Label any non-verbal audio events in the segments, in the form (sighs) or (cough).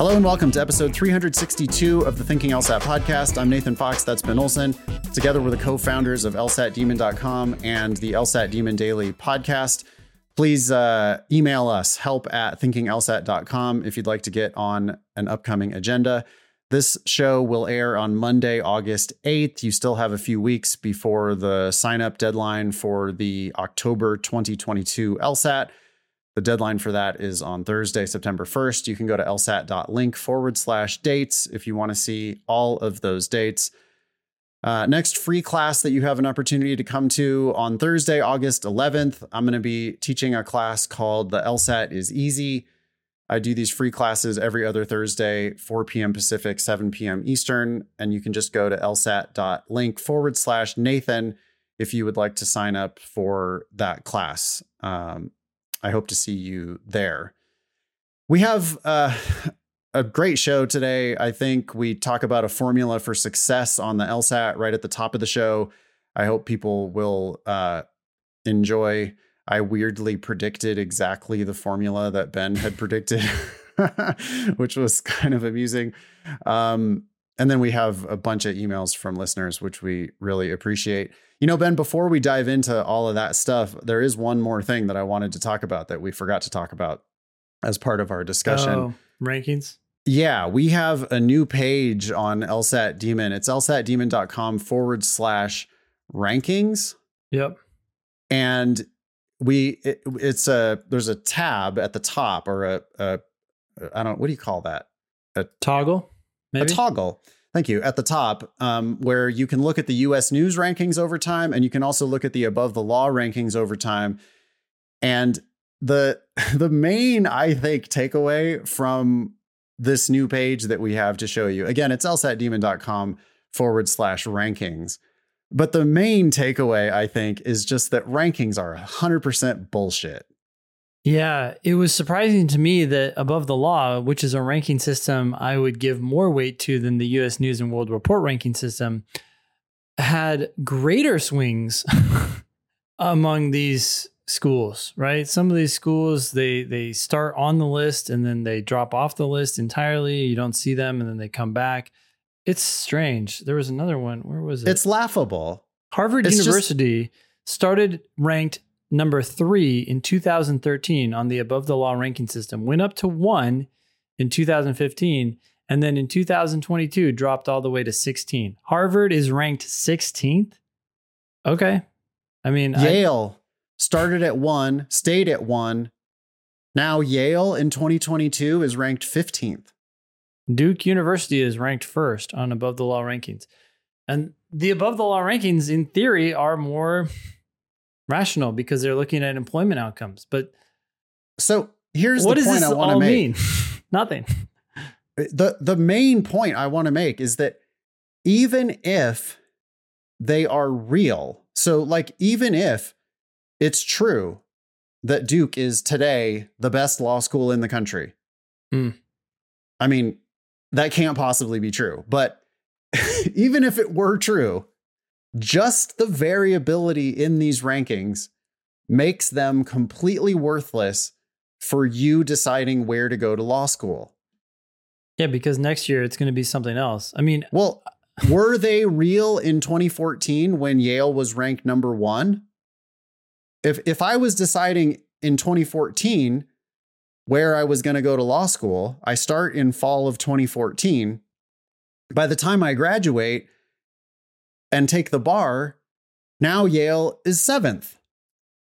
Hello and welcome to episode 362 of the Thinking LSAT podcast. I'm Nathan Fox, that's Ben Olson. Together we're the co-founders of LSATdemon.com and the LSAT Demon Daily podcast. Please uh, email us, help at thinkinglsat.com if you'd like to get on an upcoming agenda. This show will air on Monday, August 8th. You still have a few weeks before the sign up deadline for the October 2022 LSAT. The deadline for that is on Thursday, September 1st. You can go to lsat.link forward slash dates if you want to see all of those dates. Uh, next free class that you have an opportunity to come to on Thursday, August 11th, I'm going to be teaching a class called The LSAT is Easy. I do these free classes every other Thursday, 4 p.m. Pacific, 7 p.m. Eastern. And you can just go to lsat.link forward slash Nathan if you would like to sign up for that class. Um, I hope to see you there. We have uh, (laughs) a great show today. I think we talk about a formula for success on the LSAT right at the top of the show. I hope people will uh, enjoy. I weirdly predicted exactly the formula that Ben had predicted, (laughs) which was kind of amusing. Um, and then we have a bunch of emails from listeners, which we really appreciate. You know, Ben, before we dive into all of that stuff, there is one more thing that I wanted to talk about that we forgot to talk about as part of our discussion. Oh, rankings? Yeah, we have a new page on LSAT Demon. It's lsatdemon.com forward slash rankings. Yep. And we, it, it's a, there's a tab at the top or a, a, I don't, what do you call that? A toggle? Maybe? A toggle. Thank you. At the top, um, where you can look at the US news rankings over time, and you can also look at the above the law rankings over time. And the (laughs) the main, I think, takeaway from this new page that we have to show you. Again, it's lsatdemon.com forward slash rankings. But the main takeaway, I think, is just that rankings are 100% bullshit. Yeah, it was surprising to me that above the law, which is a ranking system I would give more weight to than the US News and World Report ranking system, had greater swings (laughs) among these schools, right? Some of these schools they they start on the list and then they drop off the list entirely. You don't see them and then they come back. It's strange. There was another one. Where was it? It's laughable. Harvard it's University just... started ranked number three in 2013 on the above the law ranking system, went up to one in 2015, and then in 2022 dropped all the way to 16. Harvard is ranked 16th. Okay. I mean, Yale I, started at one, stayed at one. Now Yale in 2022 is ranked 15th. Duke University is ranked first on above the law rankings. And the above the law rankings, in theory, are more rational because they're looking at employment outcomes. But so here's what the point I want to make. Mean? (laughs) Nothing. The the main point I want to make is that even if they are real, so like even if it's true that Duke is today the best law school in the country. Mm. I mean, that can't possibly be true. But (laughs) even if it were true, just the variability in these rankings makes them completely worthless for you deciding where to go to law school. Yeah, because next year it's going to be something else. I mean, well, uh, were (laughs) they real in 2014 when Yale was ranked number 1? If if I was deciding in 2014 where I was going to go to law school, I start in fall of 2014. By the time I graduate, and take the bar, now Yale is seventh.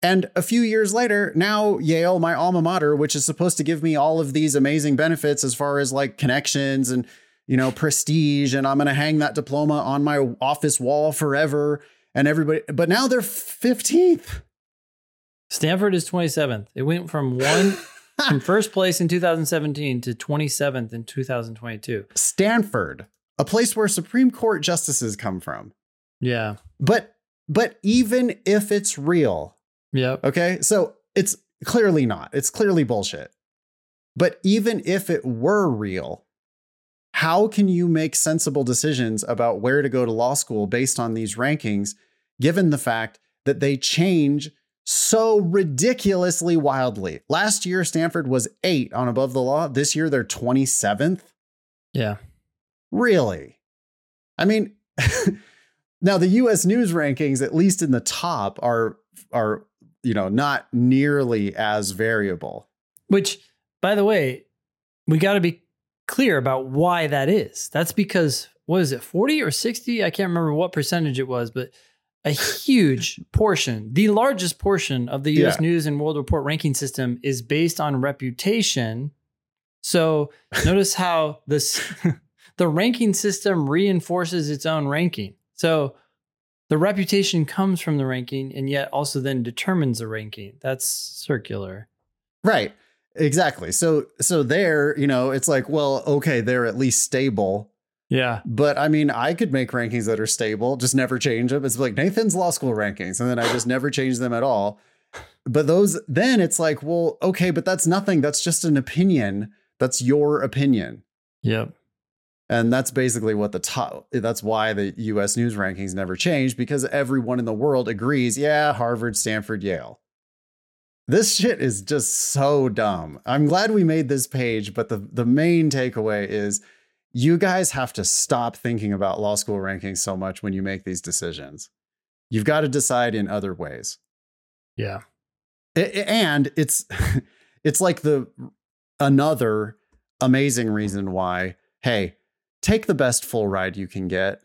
And a few years later, now Yale, my alma mater, which is supposed to give me all of these amazing benefits as far as like connections and, you know, prestige, and I'm going to hang that diploma on my office wall forever. And everybody, but now they're 15th. Stanford is 27th. It went from one, (laughs) from first place in 2017 to 27th in 2022. Stanford, a place where Supreme Court justices come from. Yeah. But but even if it's real, yeah. Okay. So it's clearly not. It's clearly bullshit. But even if it were real, how can you make sensible decisions about where to go to law school based on these rankings, given the fact that they change so ridiculously wildly. Last year, Stanford was eight on above the law. This year, they're 27th. Yeah. Really? I mean, (laughs) now the US news rankings, at least in the top, are are you know not nearly as variable. Which, by the way, we got to be clear about why that is. That's because what is it, 40 or 60? I can't remember what percentage it was, but a huge (laughs) portion, the largest portion of the US Yeah. News and World Report ranking system is based on reputation. So notice how this (laughs) the ranking system reinforces its own ranking. So the reputation comes from the ranking and yet also then determines the ranking. That's circular. Right. Exactly. So so there, you know, it's like, well, okay, they're at least stable. Yeah. But I mean, I could make rankings that are stable, just never change them. It's like Nathan's law school rankings, and then I just never change them at all. But those, then it's like, well, okay, but that's nothing. That's just an opinion. That's your opinion. Yep. And that's basically what the top, that's why the US news rankings never change because everyone in the world agrees, yeah, Harvard, Stanford, Yale. This shit is just so dumb. I'm glad we made this page, but the, the main takeaway is you guys have to stop thinking about law school rankings so much when you make these decisions. You've got to decide in other ways. Yeah. And it's (laughs) it's like the another amazing reason why hey take the best full ride you can get.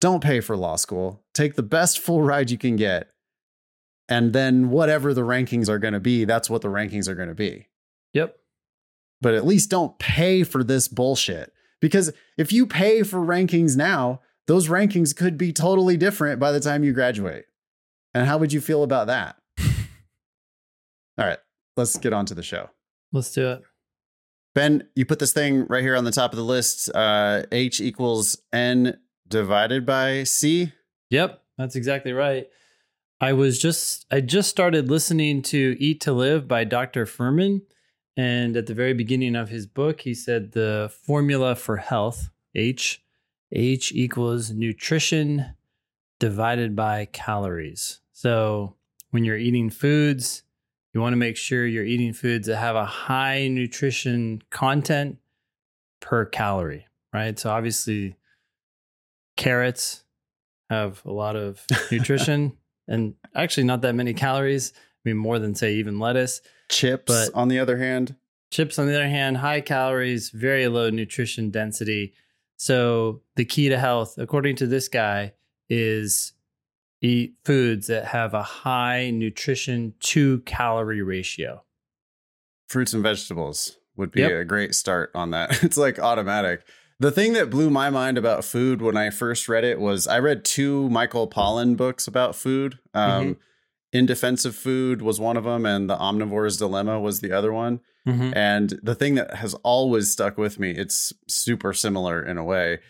Don't pay for law school. Take the best full ride you can get. And then whatever the rankings are going to be that's what the rankings are going to be. Yep. but at least don't pay for this bullshit. Because if you pay for rankings now those rankings could be totally different by the time you graduate. And how would you feel about that? (laughs) All right let's get on to the show. Let's do it. Ben you put this thing right here on the top of the list uh, h equals n divided by c Yep, that's exactly right. I was just I just started listening to Eat to Live by Dr. Fuhrman and at the very beginning of his book he said the formula for health H H equals nutrition divided by calories. So when you're eating foods, you want to make sure you're eating foods that have a high nutrition content per calorie, right? So obviously carrots have a lot of (laughs) nutrition and actually not that many calories. I mean, more than say even lettuce. chips But- on the other hand Chips, on the other hand, high calories, very low nutrition density. So the key to health, according to this guy, is eat foods that have a high nutrition to calorie ratio. fruits and vegetables would be Yep. a great start on that. (laughs) It's like automatic. The thing that blew my mind about food when I first read it was I read two Michael Pollan books about food. Um, In Defense of Food was one of them, and The Omnivore's Dilemma was the other one. Mm-hmm. And the thing that has always stuck with me, it's super similar in a way.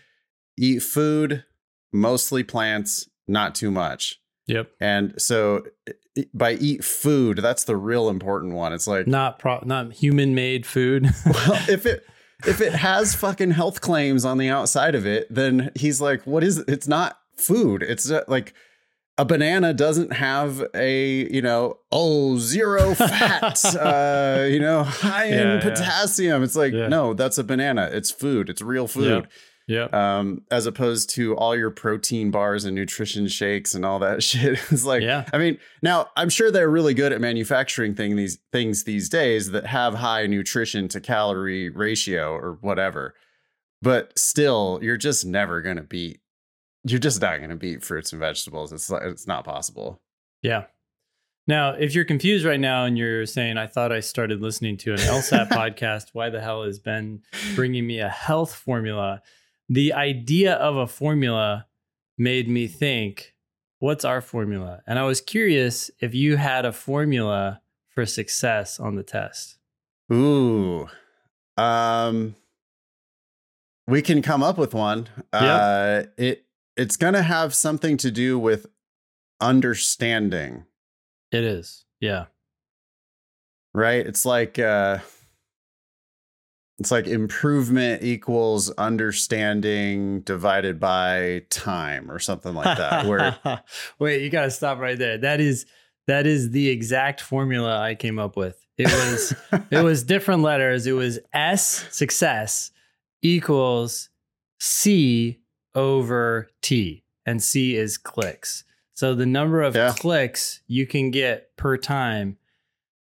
Eat food, mostly plants, not too much. Yep. And so by eat food, that's the real important one. It's like Not pro- not human made food. (laughs) well, (laughs) if it if it has fucking health claims on the outside of it, then he's like, what is it? It's not food. It's uh, like a banana doesn't have a, you know, oh, zero fat, (laughs) uh, you know, high in Yeah, yeah. potassium. It's like, Yeah. no, that's a banana. It's food. It's real food. Yep. Um, as opposed to all your protein bars and nutrition shakes and all that (laughs) shit. It's like, Yeah. I mean, now I'm sure they're really good at manufacturing thing these things these days that have high nutrition to calorie ratio or whatever. But still, you're just never gonna beat. You're just not gonna beat fruits and vegetables. It's like it's not possible. Yeah. Now, if you're confused right now and you're saying, I thought I started listening to an LSAT (laughs) podcast, why the hell is Ben bringing me a health formula? The idea of a formula made me think, what's our formula? And I was curious if you had a formula for success on the test. Ooh, um, we can come up with one. Uh, it it's gonna have something to do with understanding. It is. Yeah. right it's like uh it's like improvement equals understanding divided by time or something like that where (laughs) Wait, you got to stop right there. That is that is the exact formula I came up with. It was (laughs) it was different letters. It was S success equals C over T, and C is clicks. So the number of Yeah. clicks you can get per time.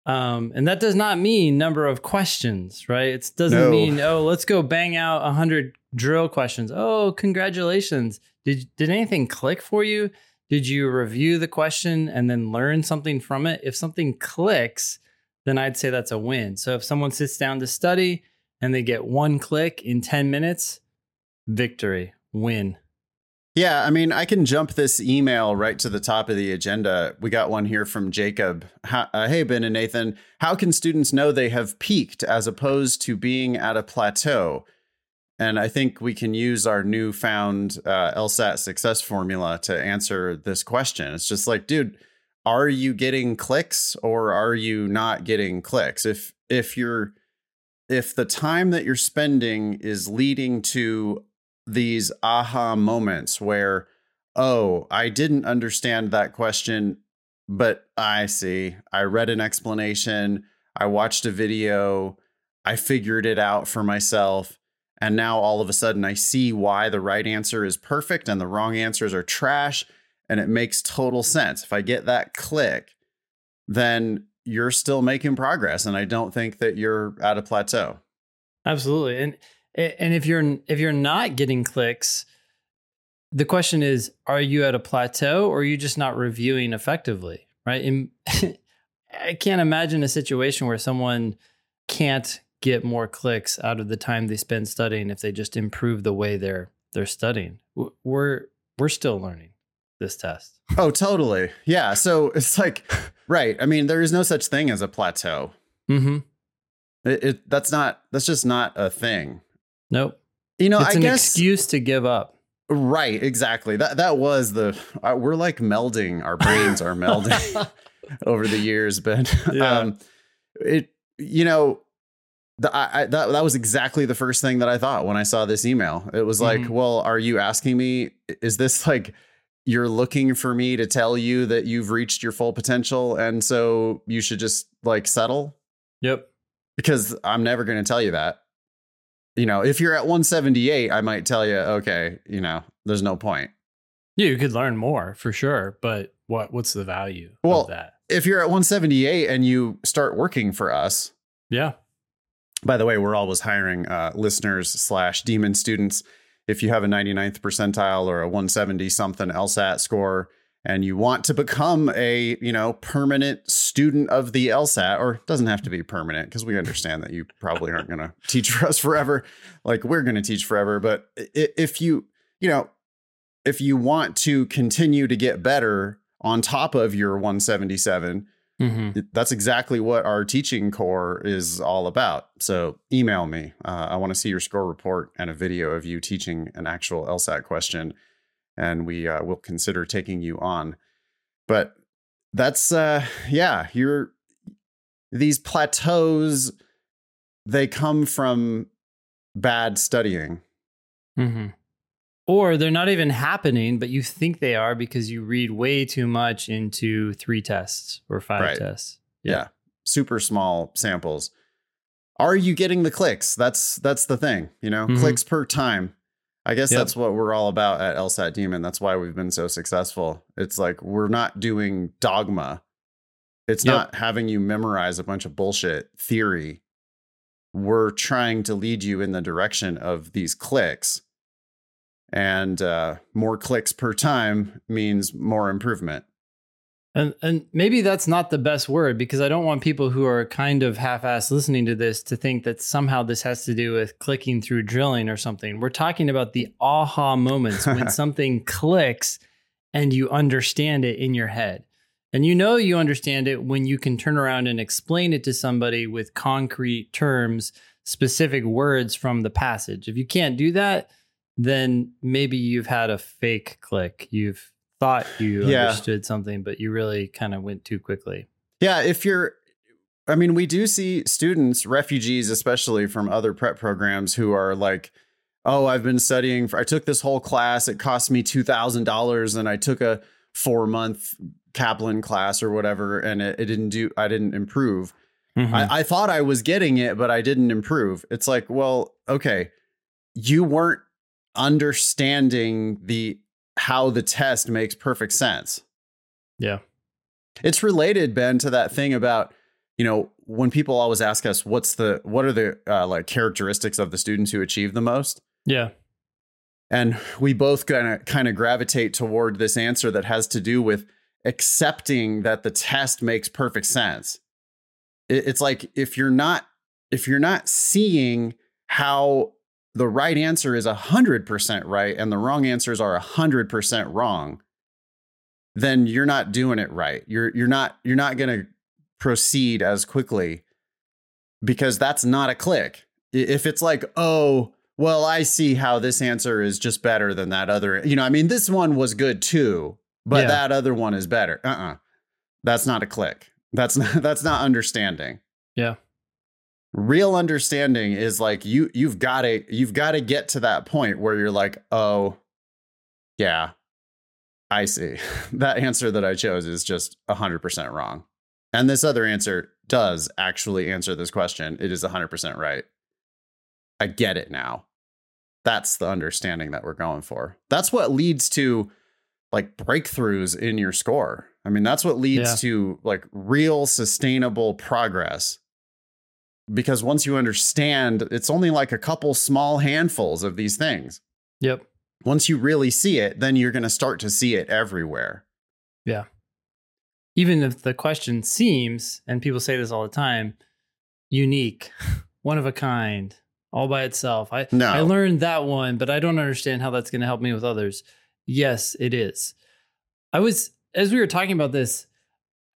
Um, and that does not mean number of questions, right? It doesn't No. mean, oh, let's go bang out a hundred drill questions. Oh, congratulations. Did did anything click for you? Did you review the question and then learn something from it? If something clicks, then I'd say that's a win. So if someone sits down to study and they get one click in 10 minutes, victory, win. Yeah, I mean, I can jump this email right to the top of the agenda. We got one here from Jacob. Uh, hey, Ben and Nathan, how can students know they have peaked as opposed to being at a plateau? And I think we can use our newfound uh, LSAT success formula to answer this question. It's just like, dude, are you getting clicks or are you not getting clicks? If if you're if the time that you're spending is leading to these aha moments where, oh, I didn't understand that question, but I see. I read an explanation, I watched a video, I figured it out for myself. And now all of a sudden I see why the right answer is perfect and the wrong answers are trash. And it makes total sense. If I get that click, then you're still making progress. And I don't think that you're at a plateau. Absolutely. And and if you're if you're not getting clicks, the question is are you at a plateau or are you just not reviewing effectively, right? And (laughs) I can't imagine a situation where someone can't get more clicks out of the time they spend studying if they just improve the way they're they're studying. We're we're still learning this test. Oh, totally. Yeah. So it's like, right. I mean, there is no such thing as a plateau. Mhm. It, it that's not that's just not a thing. Nope. You know, it's I an guess excuse to give up. right, exactly. That that was the uh, we're like melding. Our brains are melding (laughs) (laughs) over the years, but Yeah. um, it you know. The, I, I, that that was exactly the first thing that I thought when I saw this email. It was like, Mhm. well, are you asking me? Is this like you're looking for me to tell you that you've reached your full potential, and so you should just like settle? Yep. because I'm never going to tell you that. You know, if you're at 178, I might tell you, okay, you know, there's no point. Yeah, you could learn more for sure, but what what's the value Well- of that? If you're at 178 and you start working for us, Yeah. by the way, we're always hiring uh, listeners slash demon students. If you have a 99th percentile or a 170 something LSAT score, and you want to become a you know permanent student of the LSAT, or it doesn't have to be permanent because we understand that you probably aren't going (laughs) to teach for us forever, like we're going to teach forever. But if you you know if you want to continue to get better on top of your 177 Mm-hmm. that's exactly what our teaching core is all about. So email me. Uh, I want to see your score report and a video of you teaching an actual LSAT question, and we uh, will consider taking you on. But that's uh, yeah, you're these plateaus. They come from bad studying. Mm-hmm. Or they're not even happening, but you think they are because you read way too much into three tests or five Right. tests. Yeah. super small samples. Are you getting the clicks? That's that's the thing, you know, Mhm. clicks per time. I guess Yep. that's what we're all about at LSAT Demon. That's why we've been so successful. It's like we're not doing dogma. It's Yep. not having you memorize a bunch of bullshit theory. We're trying to lead you in the direction of these clicks. And uh, more clicks per time means more improvement. And and maybe that's not the best word because I don't want people who are kind of half-assed listening to this to think that somehow this has to do with clicking through drilling or something. We're talking about the aha moments when (laughs) something clicks and you understand it in your head. And you know you understand it when you can turn around and explain it to somebody with concrete terms, specific words from the passage. If you can't do that, then maybe you've had a fake click. You've thought you Yeah. understood something, but you really kind of went too quickly. Yeah, if you're I mean, we do see students, refugees especially from other prep programs who are like, "Oh, I've been studying for I took this whole class, it cost me $2,000 and I took a four month Kaplan class or whatever, and it, it didn't do. I didn't improve. Mhm. I, I thought I was getting it, but I didn't improve. It's like, well, okay, you weren't understanding the how the test makes perfect sense. yeah. It's related, Ben, to that thing about you know when people always ask us what's the what are the uh, like characteristics of the students who achieve the most, Yeah. and we both kind of kind of gravitate toward this answer that has to do with accepting that the test makes perfect sense. It- It's like if you're not if you're not seeing how the right answer is 100% right and the wrong answers are 100% wrong, then you're not doing it right. You're you're not you're not going to proceed as quickly because that's not a click. If it's like, "Oh, well, I see how this answer is just better than that other." You know, I mean, this one was good too, but Yeah. that other one is better. Uh-uh. That's not a click. That's not (laughs) that's not understanding Yeah. Real understanding is like you you've got to you've got to get to that point where you're like oh yeah i see. (laughs) That answer that i chose is just 100% wrong. And this other answer does actually answer this question. It is 100% right. I get it now. That's the understanding that we're going for. That's what leads to like breakthroughs in your score. I mean that's what leads Yeah. to like real sustainable progress because once you understand, it's only like a couple small handfuls of these things. Yep. Once you really see it, then you're going to start to see it everywhere. Yeah. Even if the question seems, and people say this all the time, unique, (laughs) one of a kind, all by itself. I No. I learned that one, but I don't understand how that's going to help me with others. Yes, it is. I was as we were talking about this,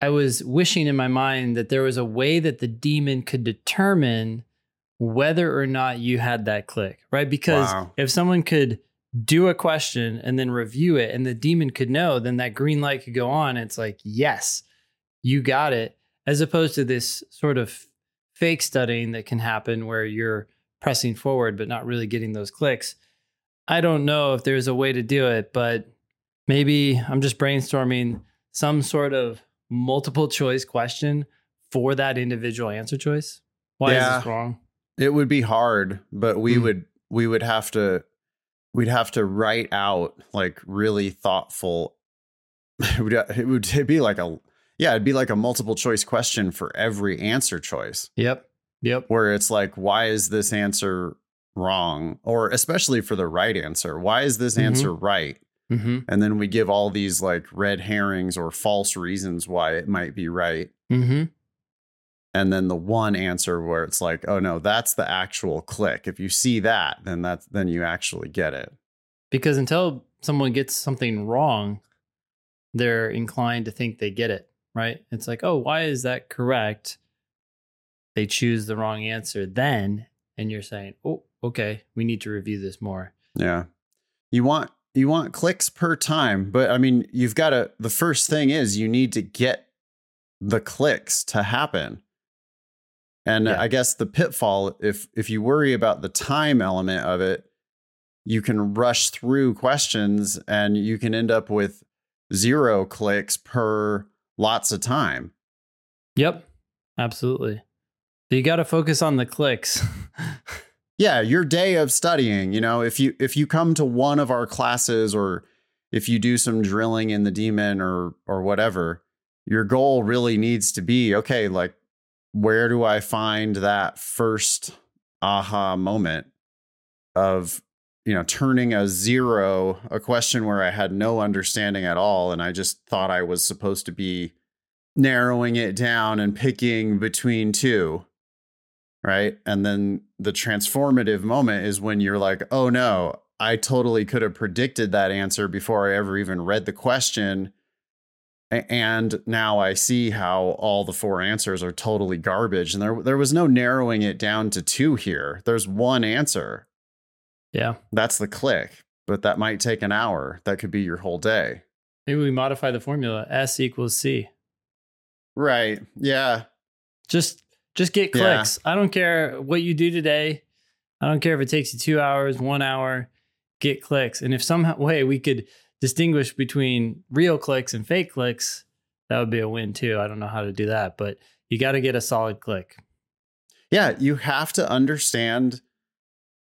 I was wishing in my mind that there was a way that the demon could determine whether or not you had that click, right? Because Wow. if someone could do a question and then review it and the demon could know, then that green light could go on. It's like, yes, you got it. As opposed to this sort of fake studying that can happen where you're pressing forward but not really getting those clicks. I don't know if there's a way to do it, but maybe I'm just brainstorming some sort of multiple choice question for that individual answer choice. Why is this wrong? It would be hard, but we Hmm. would we would have to we'd have to write out like really thoughtful (laughs) it would it would it'd be like a yeah, it'd be like a multiple choice question for every answer choice Yep. Yep. where it's like why is this answer wrong or especially for the right answer, why is this Mhm. answer right? Mm-hmm. and then we give all these like red herrings or false reasons why it might be right Mm-hmm. and then the one answer where it's like oh no that's the actual click if you see that then that's then you actually get it Because until someone gets something wrong, they're inclined to think they get it, right? It's like, oh, why is that correct? They choose the wrong answer then, and you're saying, oh, okay, we need to review this more. yeah you want you want clicks per time but i mean you've got to the first thing is you need to get the clicks to happen and Yeah. i guess the pitfall if if you worry about the time element of it you can rush through questions and you can end up with zero clicks per lots of time Yep, absolutely. So you got to focus on the clicks. (laughs) yeah your day of studying you know if you if you come to one of our classes or if you do some drilling in the demon or or whatever your goal really needs to be okay like where do i find that first aha moment of you know turning a zero a question where i had no understanding at all and i just thought i was supposed to be narrowing it down and picking between two right? And then the transformative moment is when you're like, oh no, I totally could have predicted that answer before I ever even read the question. And now I see how all the four answers are totally garbage. And there, there was no narrowing it down to two here. There's one answer. yeah. That's the click, but that might take an hour. That could be your whole day. Maybe we modify the formula S equals C. Right. Yeah. Just just get Yeah. clicks. I don't care what you do today. I don't care if it takes you two hours, one hour, get clicks. And if somehow way we could distinguish between real clicks and fake clicks, that would be a win too. I don't know how to do that, but you got to get a solid click. Yeah, you have to understand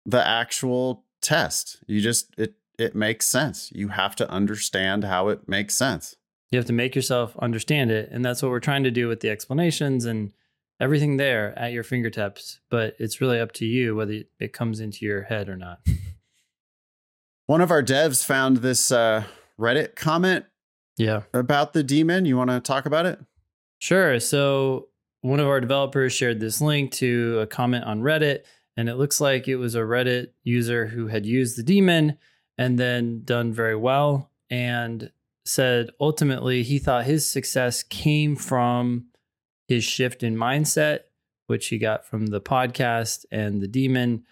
the actual test. You just it it makes sense. You have to understand how it makes sense. You have to make yourself understand it, and that's what we're trying to do with the explanations and everything there at your fingertips. But it's really up to you whether it comes into your head or not. (laughs) One of our devs found this uh, Reddit comment Yeah. about the demon. You want to talk about it? Sure. So one of our developers shared this link to a comment on Reddit, and it looks like it was a Reddit user who had used the demon and then done very well and said ultimately he thought his success came from his shift in mindset, which he got from the podcast and the demon.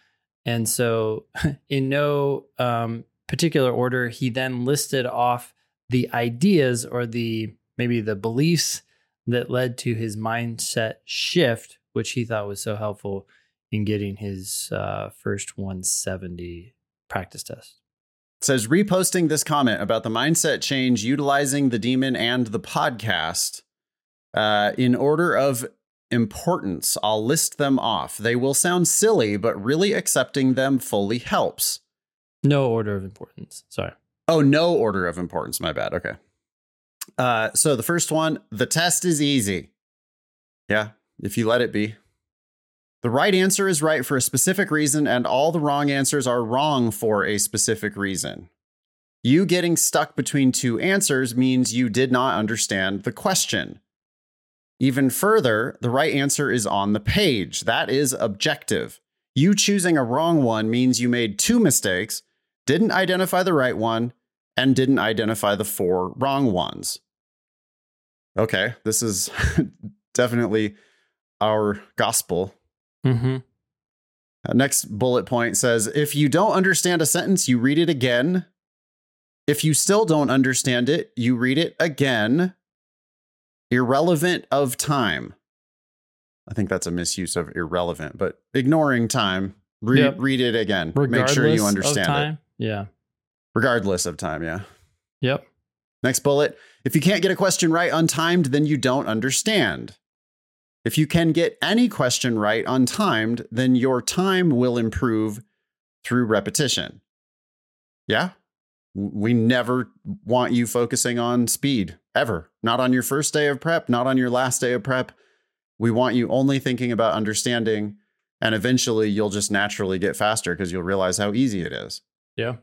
And so, (laughs) in no um, particular order, he then listed off the ideas or the maybe the beliefs that led to his mindset shift, which he thought was so helpful in getting his uh, first 170 practice test. It says reposting this comment about the mindset change utilizing the demon and the podcast uh, in order of importance. I'll list them off. They will sound silly, but really accepting them fully helps. No order of importance. Sorry. Oh, no order of importance. My bad. Okay. Uh, so the first one, the test is easy. Yeah, if you let it be. The right answer is right for a specific reason, and all the wrong answers are wrong for a specific reason. You getting stuck between two answers means you did not understand the question. Even further, the right answer is on the page. That is objective. You choosing a wrong one means you made two mistakes, didn't identify the right one, and didn't identify the four wrong ones. Okay, this is (laughs) definitely our gospel. Mm-hmm. Uh, next bullet point says if you don't understand a sentence, you read it again. If you still don't understand it, you read it again. Irrelevant of time. I think that's a misuse of irrelevant, but ignoring time, re- Yep. read it again. Regardless Make sure you understand it. time. Yeah. Regardless of time, yeah. Yep. Next bullet. If you can't get a question right untimed, then you don't understand. If you can get any question right untimed, then your time will improve through repetition. Yeah? We never want you focusing on speed ever. Not on your first day of prep, not on your last day of prep. We want you only thinking about understanding, and eventually you'll just naturally get faster because you'll realize how easy it is. Yeah.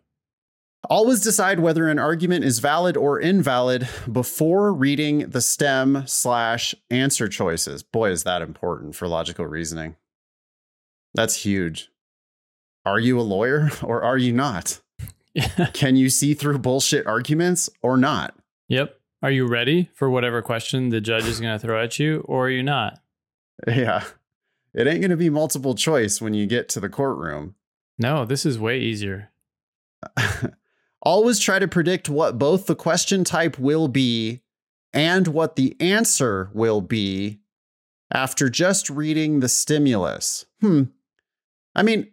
Always decide whether an argument is valid or invalid before reading the stem slash answer choices. Boy, is that important for logical reasoning. That's huge. Are you a lawyer (laughs) or are you not? (laughs) Can you see through bullshit arguments or not? yep. Are you ready for whatever question the judge is going to throw at you, or are you not? Yeah. It ain't going to be multiple choice when you get to the courtroom. No, this is way easier. (laughs) Always try to predict what both the question type will be and what the answer will be after just reading the stimulus. Hmm. I mean,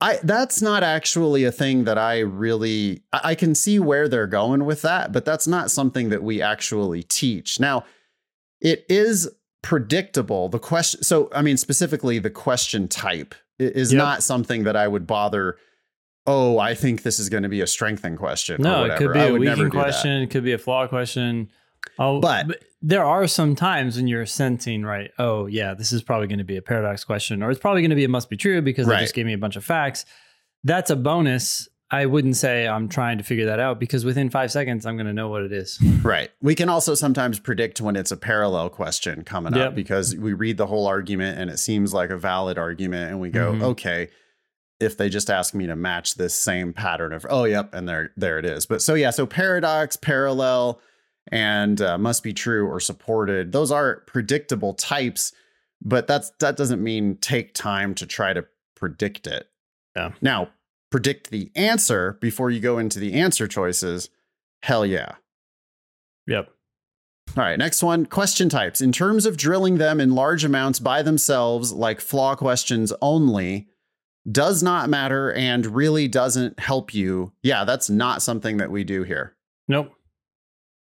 I that's not actually a thing that I really I I can see where they're going with that, but that's not something that we actually teach. Now, it is predictable. The question so I mean specifically the question type is Yep. not something that I would bother oh, I think this is going to be a strengthening question. or No, it could be a weakening do that. question. It could be a flaw question. Oh, But- there are some times when you're sensing, right? Oh, yeah, this is probably going to be a paradox question, or it's probably going to be a must be true because they just gave me a bunch of facts. That's a bonus. I wouldn't say I'm trying to figure that out because within five seconds, I'm going to know what it is. Right. We can also sometimes predict when it's a parallel question coming Yep. up because we read the whole argument and it seems like a valid argument and we go, Mhm. okay, if they just ask me to match this same pattern of, oh, yep, and there, there it is. But so yeah, so paradox, parallel, and uh, must be true or supported. Those are predictable types, but that's that doesn't mean take time to try to predict it. Yeah. Now, predict the answer before you go into the answer choices. Hell yeah. Yep. All right, next one question types. In terms of drilling them in large amounts by themselves, like flaw questions only, does not matter and really doesn't help you, yeah, that's not something that we do here. Nope.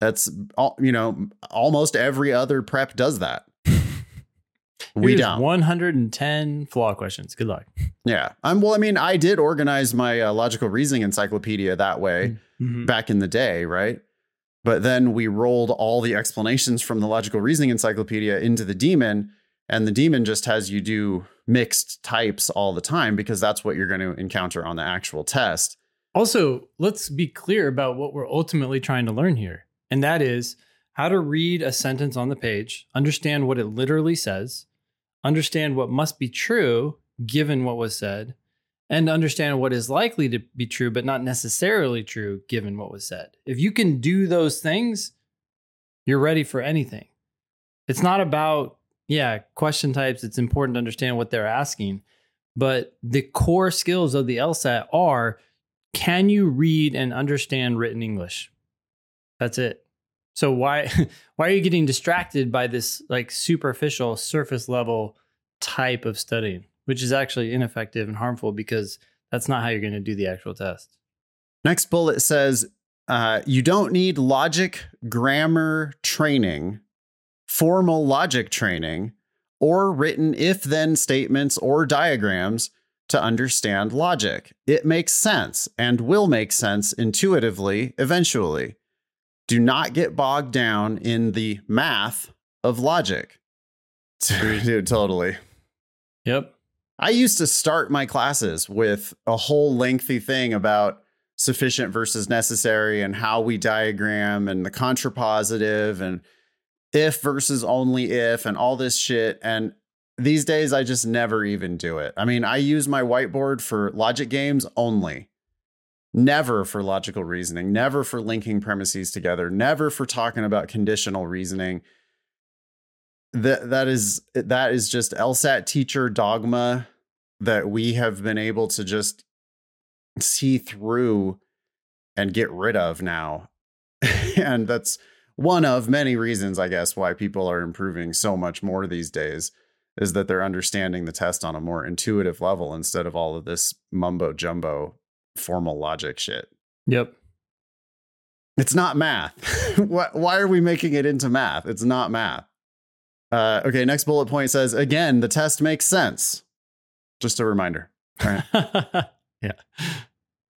That's all, you know, almost every other prep does that. (laughs) we Here's don't. 110 flaw questions. Good luck. Yeah. Um, well, I mean, I did organize my uh, logical reasoning encyclopedia that way Mhm. back in the day, right? But then we rolled all the explanations from the logical reasoning encyclopedia into the demon, and the demon just has you do mixed types all the time because that's what you're going to encounter on the actual test. Also, let's be clear about what we're ultimately trying to learn here. And that is how to read a sentence on the page, understand what it literally says, understand what must be true given what was said, and understand what is likely to be true, but not necessarily true given what was said. If you can do those things, you're ready for anything. It's not about, yeah, question types. It's important to understand what they're asking. But the core skills of the LSAT are can you read and understand written English? That's it. So why (laughs) why are you getting distracted by this like superficial surface level type of studying, which is actually ineffective and harmful because that's not how you're going to do the actual test. Next bullet says uh, you don't need logic, grammar training, formal logic training, or written if then statements or diagrams to understand logic. It makes sense and will make sense intuitively eventually. Do not get bogged down in the math of logic. Dude, (laughs) (laughs) totally. Yep. I used to start my classes with a whole lengthy thing about sufficient versus necessary and how we diagram and the contrapositive and if versus only if and all this shit. And these days, I just never even do it. I mean, I use my whiteboard for logic games only, never for logical reasoning, never for linking premises together, never for talking about conditional reasoning. That that is that is just LSAT teacher dogma that we have been able to just see through and get rid of now. (laughs) and that's one of many reasons, I guess, why people are improving so much more these days is that they're understanding the test on a more intuitive level instead of all of this mumbo jumbo formal logic shit. Yep. It's not math. (laughs) why, why are we making it into math? It's not math. Uh, okay, next bullet point says again, the test makes sense. Just a reminder. Right. (laughs) yeah.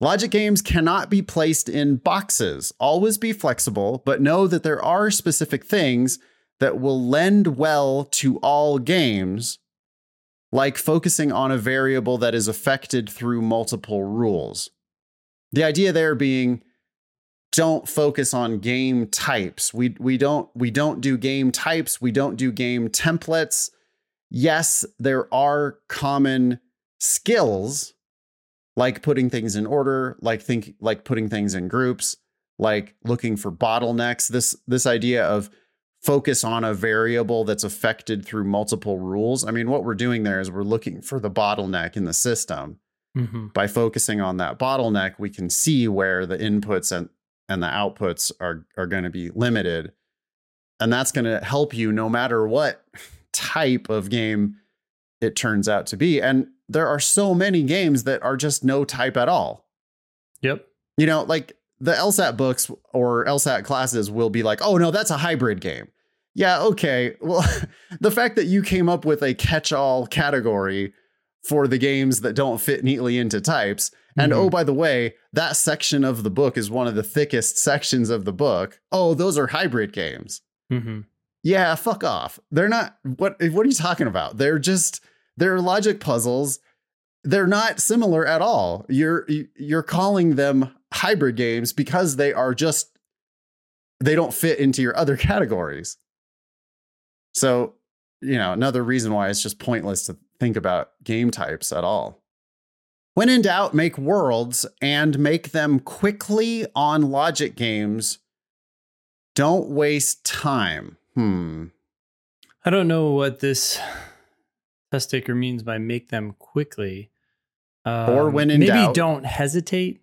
Logic games cannot be placed in boxes. Always be flexible, but know that there are specific things that will lend well to all games, like focusing on a variable that is affected through multiple rules. The idea there being don't focus on game types. We we don't we don't do game types, we don't do game templates. Yes, there are common skills like putting things in order, like think like putting things in groups, like looking for bottlenecks. This this idea of focus on a variable that's affected through multiple rules. I mean, what we're doing there is we're looking for the bottleneck in the system. Mm-hmm. By focusing on that bottleneck, we can see where the inputs and and the outputs are are going to be limited. And that's going to help you no matter what (laughs) type of game it turns out to be. And there are so many games that are just no type at all. Yep. You know, like the LSAT books or LSAT classes will be like, oh no, that's a hybrid game. Yeah, okay. Well, (laughs) the fact that you came up with a catch all category for the games that don't fit neatly into types. And Mhm. oh, by the way, that section of the book is one of the thickest sections of the book. Oh, those are hybrid games. Mm-hmm. Yeah, fuck off. They're not what what are you talking about? They're just they're logic puzzles. They're not similar at all. You're you're calling them hybrid games because they are just they don't fit into your other (laughs) categories. So, you know, another reason why it's just pointless to think about game types at all. When in doubt, make worlds and make them quickly on logic games. Don't waste time. Hmm. I don't know what this (sighs) test taker means by make them quickly. Or Um, when in maybe doubt. don't hesitate.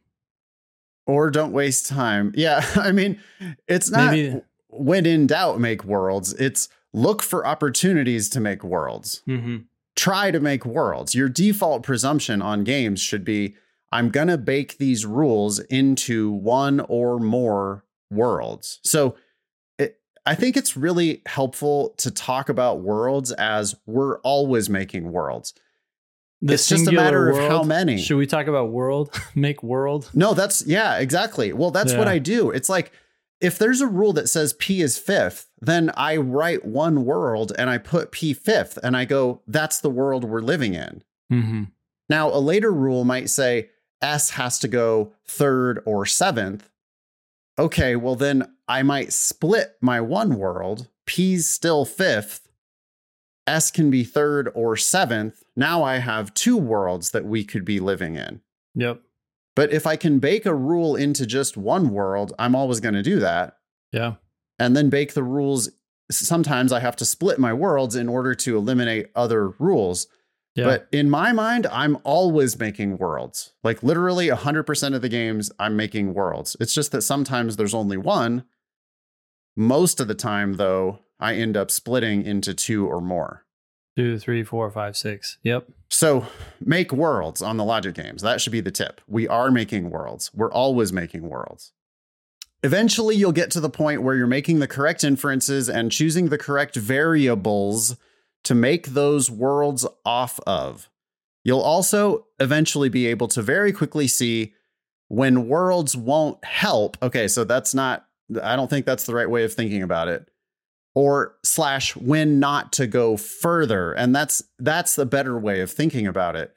Or don't waste time. (laughs) Yeah. I mean, it's not Maybe- when in doubt, make worlds. It's look for opportunities to make worlds. Mm-hmm. try to make worlds. Your default presumption on games should be I'm going to bake these rules into one or more worlds. So it, I think it's really helpful to talk about worlds as we're always making worlds. The it's just a matter of how many. Should we talk about world? (laughs) Make world? No, that's yeah, exactly. Well, that's what I do. It's like if there's a rule that says P is fifth, then I write one world and I put P fifth and I go, that's the world we're living in. Mm-hmm. Now, a later rule might say S has to go third or seventh. Okay, well, then I might split my one world. P's still fifth. S can be third or seventh. Now I have two worlds that we could be living in. Yep. But if I can bake a rule into just one world, I'm always going to do that. Yeah. And then bake the rules. Sometimes I have to split my worlds in order to eliminate other rules. Yeah. But in my mind, I'm always making worlds. Like literally 100% of the games, I'm making worlds. It's just that sometimes there's only one. Most of the time, though, I end up splitting into two or more. Two, three, four, five, six. Yep. So make worlds on the logic games. That should be the tip. We are making worlds. We're always making worlds. Eventually, you'll get to the point where you're making the correct inferences and choosing the correct variables to make those worlds off of. You'll also eventually be able to very quickly see when worlds won't help. Okay, so that's not, I don't think that's the right way of thinking about it or slash when not to go further. And that's that's the better way of thinking about it.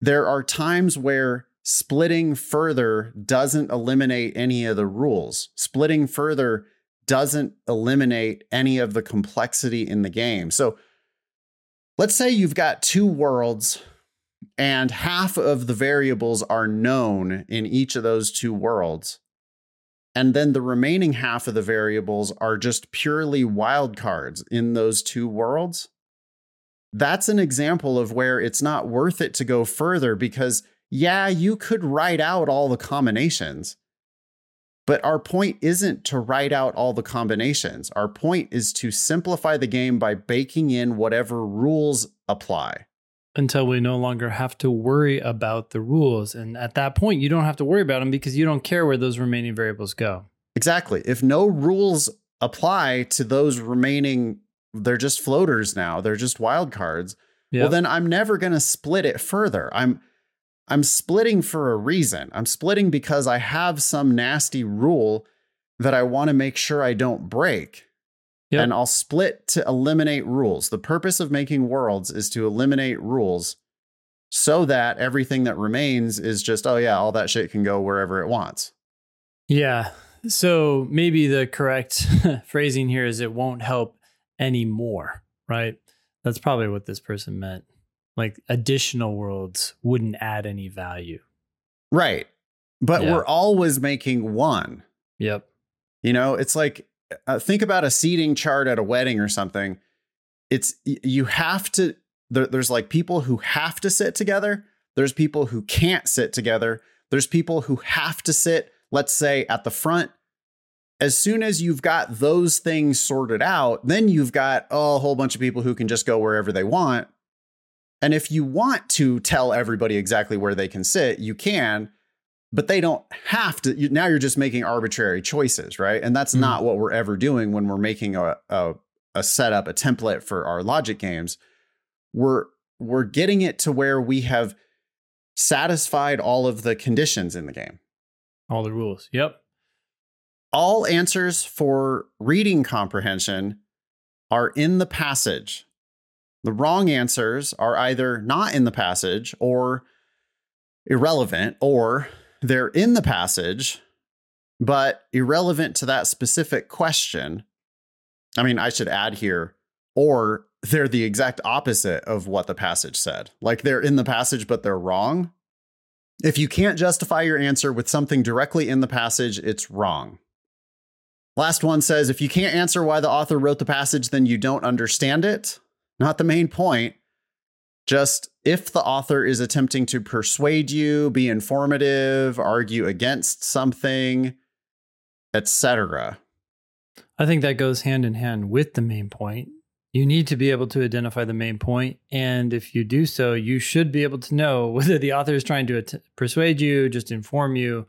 There are times where splitting further doesn't eliminate any of the rules. Splitting further doesn't eliminate any of the complexity in the game. So let's say you've got two worlds and half of the variables are known in each of those two worlds and then the remaining half of the variables are just purely wildcards in those two worlds. That's an example of where it's not worth it to go further because, yeah, you could write out all the combinations. But our point isn't to write out all the combinations. Our point is to simplify the game by baking in whatever rules apply. Until we no longer have to worry about the rules. And at that point, you don't have to worry about them because you don't care where those remaining variables go. Exactly. If no rules apply to those remaining, they're just floaters now. They're just wildcards. Yep. Well, then I'm never going to split it further. I'm I'm splitting for a reason. I'm splitting because I have some nasty rule that I want to make sure I don't break. Yep. And I'll split to eliminate rules. The purpose of making worlds is to eliminate rules so that everything that remains is just, oh, yeah, all that shit can go wherever it wants. Yeah. So maybe the correct (laughs) phrasing here is it won't help anymore, right? That's probably what this person meant. Like additional worlds wouldn't add any value. Right. But Yeah. we're always making one. Yep. You know, it's like uh, think about a seating chart at a wedding or something. It's you have to. There, there's like people who have to sit together. There's people who can't sit together. There's people who have to sit, let's say, at the front. As soon as you've got those things sorted out, then you've got oh, a whole bunch of people who can just go wherever they want. And if you want to tell everybody exactly where they can sit, you can but they don't have to. You, now you're just making arbitrary choices, right? And that's Mhm. not what we're ever doing when we're making a, a a setup, a template for our logic games. We're we're getting it to where we have satisfied all of the conditions in the game. All the rules. Yep. All answers for reading comprehension are in the passage. The wrong answers are either not in the passage or irrelevant, or they're in the passage, but irrelevant to that specific question. I mean, I should add here, or they're the exact opposite of what the passage said. Like they're in the passage, but they're wrong. If you can't justify your answer with something directly in the passage, it's wrong. Last one says if you can't answer why the author wrote the passage, then you don't understand it. Not the main point. Just if the author is attempting to persuade you, be informative, argue against something, etc. I think that goes hand in hand with the main point. you need to be able to identify the main point and if you do so you should be able to know (laughs) whether the author is trying to at- persuade you just inform you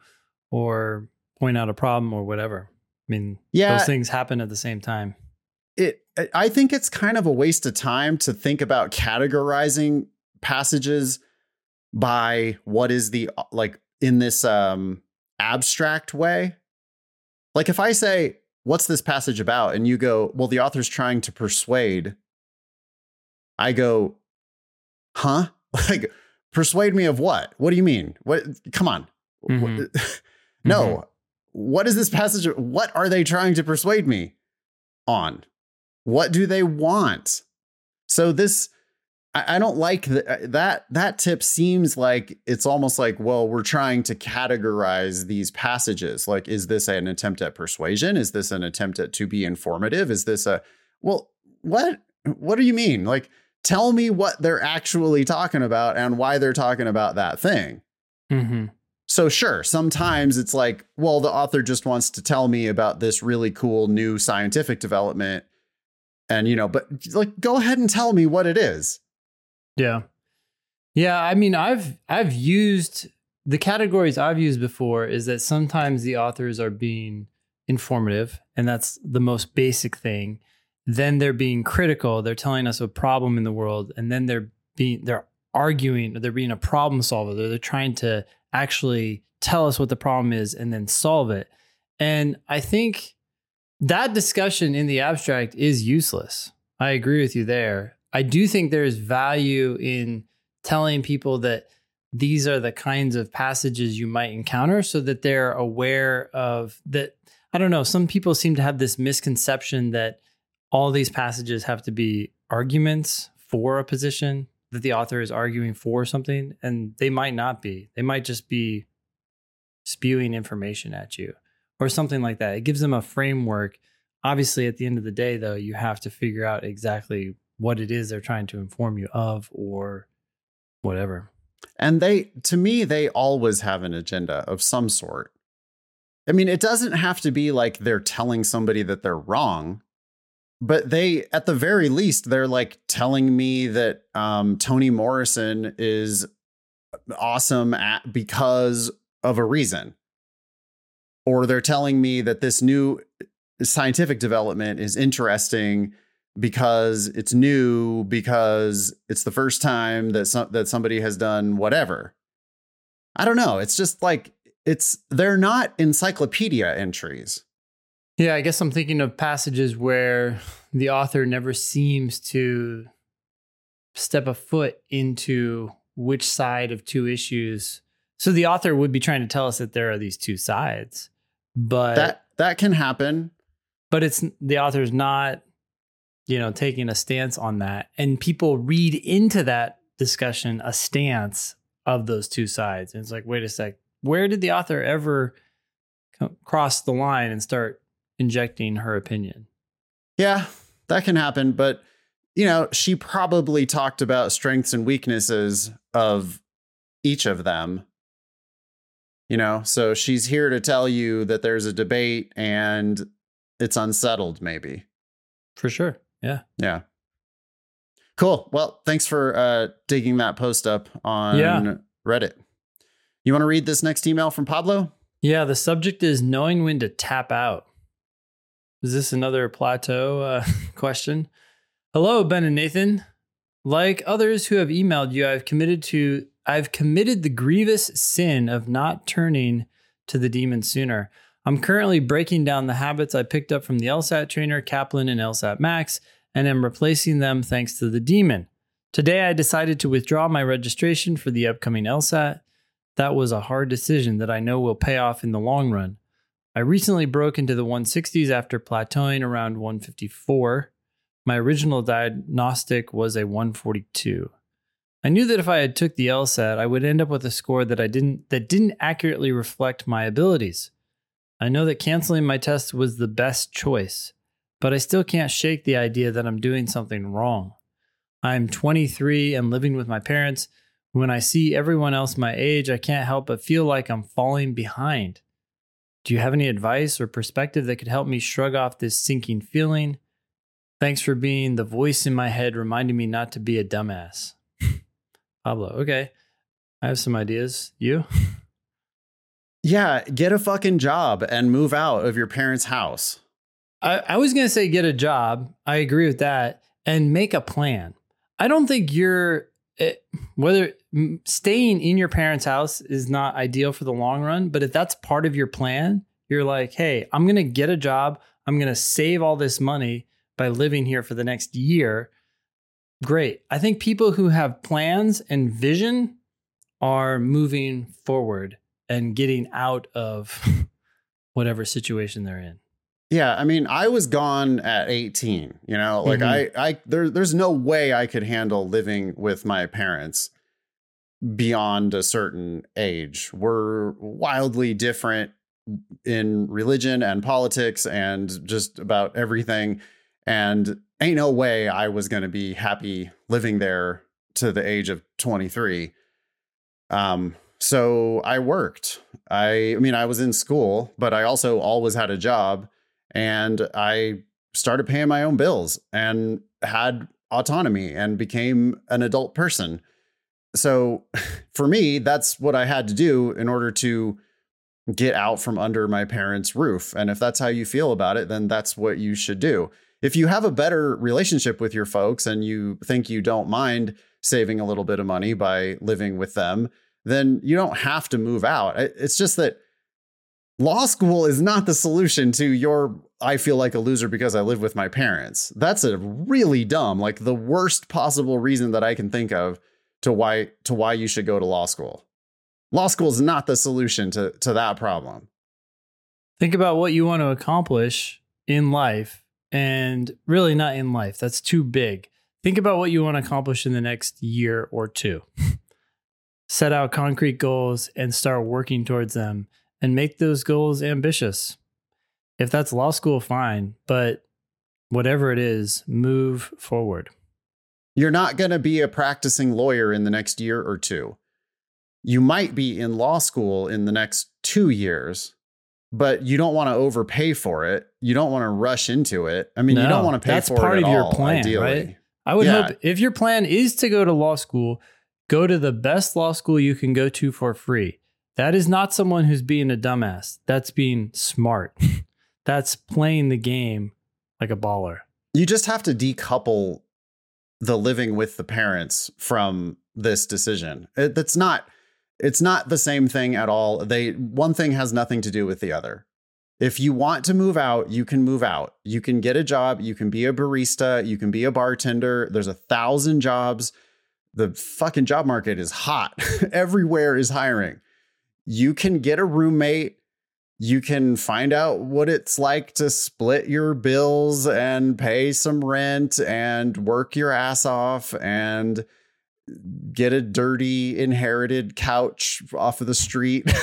or point out a problem or whatever i mean Yeah. those things happen at the same time it I think it's kind of a waste of time to think about categorizing passages by what is the like in this um abstract way. Like if I say what's this passage about and you go, well the author's trying to persuade I go, "Huh? (laughs) Like persuade me of what? What do you mean? What come on. Mhm. (laughs) no. Mhm. What is this passage? What are they trying to persuade me on? What do they want? So this, I, I don't like the, that. That tip seems like it's almost like, well, we're trying to categorize these passages. Like, is this an attempt at persuasion? Is this an attempt at to be informative? Is this a well? What? What do you mean? Like, tell me what they're actually talking about and why they're talking about that thing. Mhm. So sure, sometimes it's like, well, the author just wants to tell me about this really cool new scientific development. And you know, but like go ahead and tell me what it is. Yeah. Yeah, I mean I've I've used the categories I've used before is that sometimes the authors are being informative and that's the most basic thing. Then they're being critical, they're telling us a problem in the world and then they're being they're arguing, or they're being a problem solver. They're, they're trying to actually tell us what the problem is and then solve it. And I think that discussion in the abstract is useless. I agree with you there. I do think there's value in telling people that these are the kinds of passages you might encounter so that they're aware of that. I don't know. Some people seem to have this misconception that all these passages have to be arguments for a position that the author is arguing for something, and they might not be. They might just be spewing information at you or something like that. It gives them a framework. Obviously, at the end of the day, though, you have to figure out exactly what it is they're trying to inform you of or whatever. And they to me, they always have an agenda of some sort. I mean, it doesn't have to be like they're telling somebody that they're wrong, but they at the very least, they're like telling me that um, Toni Morrison is awesome at because of a reason. Or they're telling me that this new scientific development is interesting because it's new because it's the first time that some, that somebody has done whatever. I don't know. It's just like it's they're not encyclopedia entries. Yeah, I guess I'm thinking of passages where the author never seems to step a foot into which side of two issues. So the author would be trying to tell us that there are these two sides, but That that can happen. but it's the author's not you know taking a stance on that. And people read into that discussion a stance of those two sides. And it's like wait a sec where did the author ever co- cross the line and start injecting her opinion? Yeah, that can happen, but you know, she probably talked about strengths and weaknesses of each of them. You know, so she's here to tell you that there's a debate and it's unsettled maybe. for sure yeah Yeah. Cool. Well, thanks for uh, digging that post up on Yeah. Reddit. You want to read this next email from Pablo? yeah the subject is knowing when to tap out is this another plateau uh, (laughs) question hello ben and nathan like others who have emailed you i've committed to i've committed the grievous sin of not turning to the demon sooner i'm currently breaking down the habits i picked up from the lsat trainer kaplan and lsat max and am replacing them thanks to the demon today i decided to withdraw my registration for the upcoming lsat that was a hard decision that I know will pay off in the long run. I recently broke into the 160s after plateauing around 154. My original diagnostic was a 142. I knew that if I had took the LSAT, I would end up with a score that I didn't that didn't accurately reflect my abilities. I know that canceling my test was the best choice, but I still can't shake the idea that I'm doing something wrong. I'm 23 and living with my parents. When I see everyone else my age, I can't help but feel like I'm falling behind. Do you have any advice or perspective that could help me shrug off this sinking feeling? Thanks for being the voice in my head reminding me not to be a dumbass. (laughs) Pablo, okay. I have some ideas. You? (laughs) Yeah, get a fucking job and move out of your parents' house. I, I was going to say get a job. I agree with that and make a plan. I don't think you're it, whether staying in your parents' house is not ideal for the long run, but if that's part of your plan, you're like, hey, I'm going to get a job. I'm going to save all this money by living here for the next year. Great. I think people who have plans and vision are moving forward and getting out of (laughs) whatever situation they're in. Yeah, I mean, I was gone at 18, you know, like mm-hmm. I I there there's no way I could handle living with my parents beyond a certain age. We're wildly different in religion and politics and just about everything and ain't no way I was going to be happy living there to the age of 23. Um so I worked. I I mean, I was in school, but I also always had a job and I started paying my own bills and had autonomy and became an adult person. So (laughs) for me, that's what I had to do in order to get out from under my parents' roof. And if that's how you feel about it, then that's what you should do. If you have a better relationship with your folks and you think you don't mind saving a little bit of money by living with them, then you don't have to move out. It's just that law school is not the solution to your I feel like a loser because I live with my parents. That's a really dumb, like the worst possible reason that I can think of to why to why you should go to law school. Law school is not the solution to to that problem. Think about what you want to accomplish in life and really not in life. That's too big. Think about what you want to accomplish in the next year or two. Set out concrete goals and start working towards them and make those goals ambitious. If that's law school, fine, but whatever it is, move forward. You're not going to be a practicing lawyer in the next year or two. You might be in law school in the next two years, but you don't want to overpay for it. You don't want to rush into it. I mean, no, you don't want to pay for that's for part it of your all, plan, ideally. right? I would yeah. hope if your plan is to go to law school, go to the best law school you can go to for free. That is not someone who's being a dumbass. That's being smart. (laughs) That's playing the game like a baller. You just have to decouple the living with the parents from this decision. It, that's not it's not the same thing at all. They one thing has nothing to do with the other. If you want to move out, you can move out. You can get a job, you can be a barista, you can be a bartender. There's a thousand jobs. The fucking job market is hot. (laughs) Everywhere is hiring you can get a roommate. You can find out what it's like to split your bills and pay some rent and work your ass off and get a dirty inherited couch off of the street. (laughs)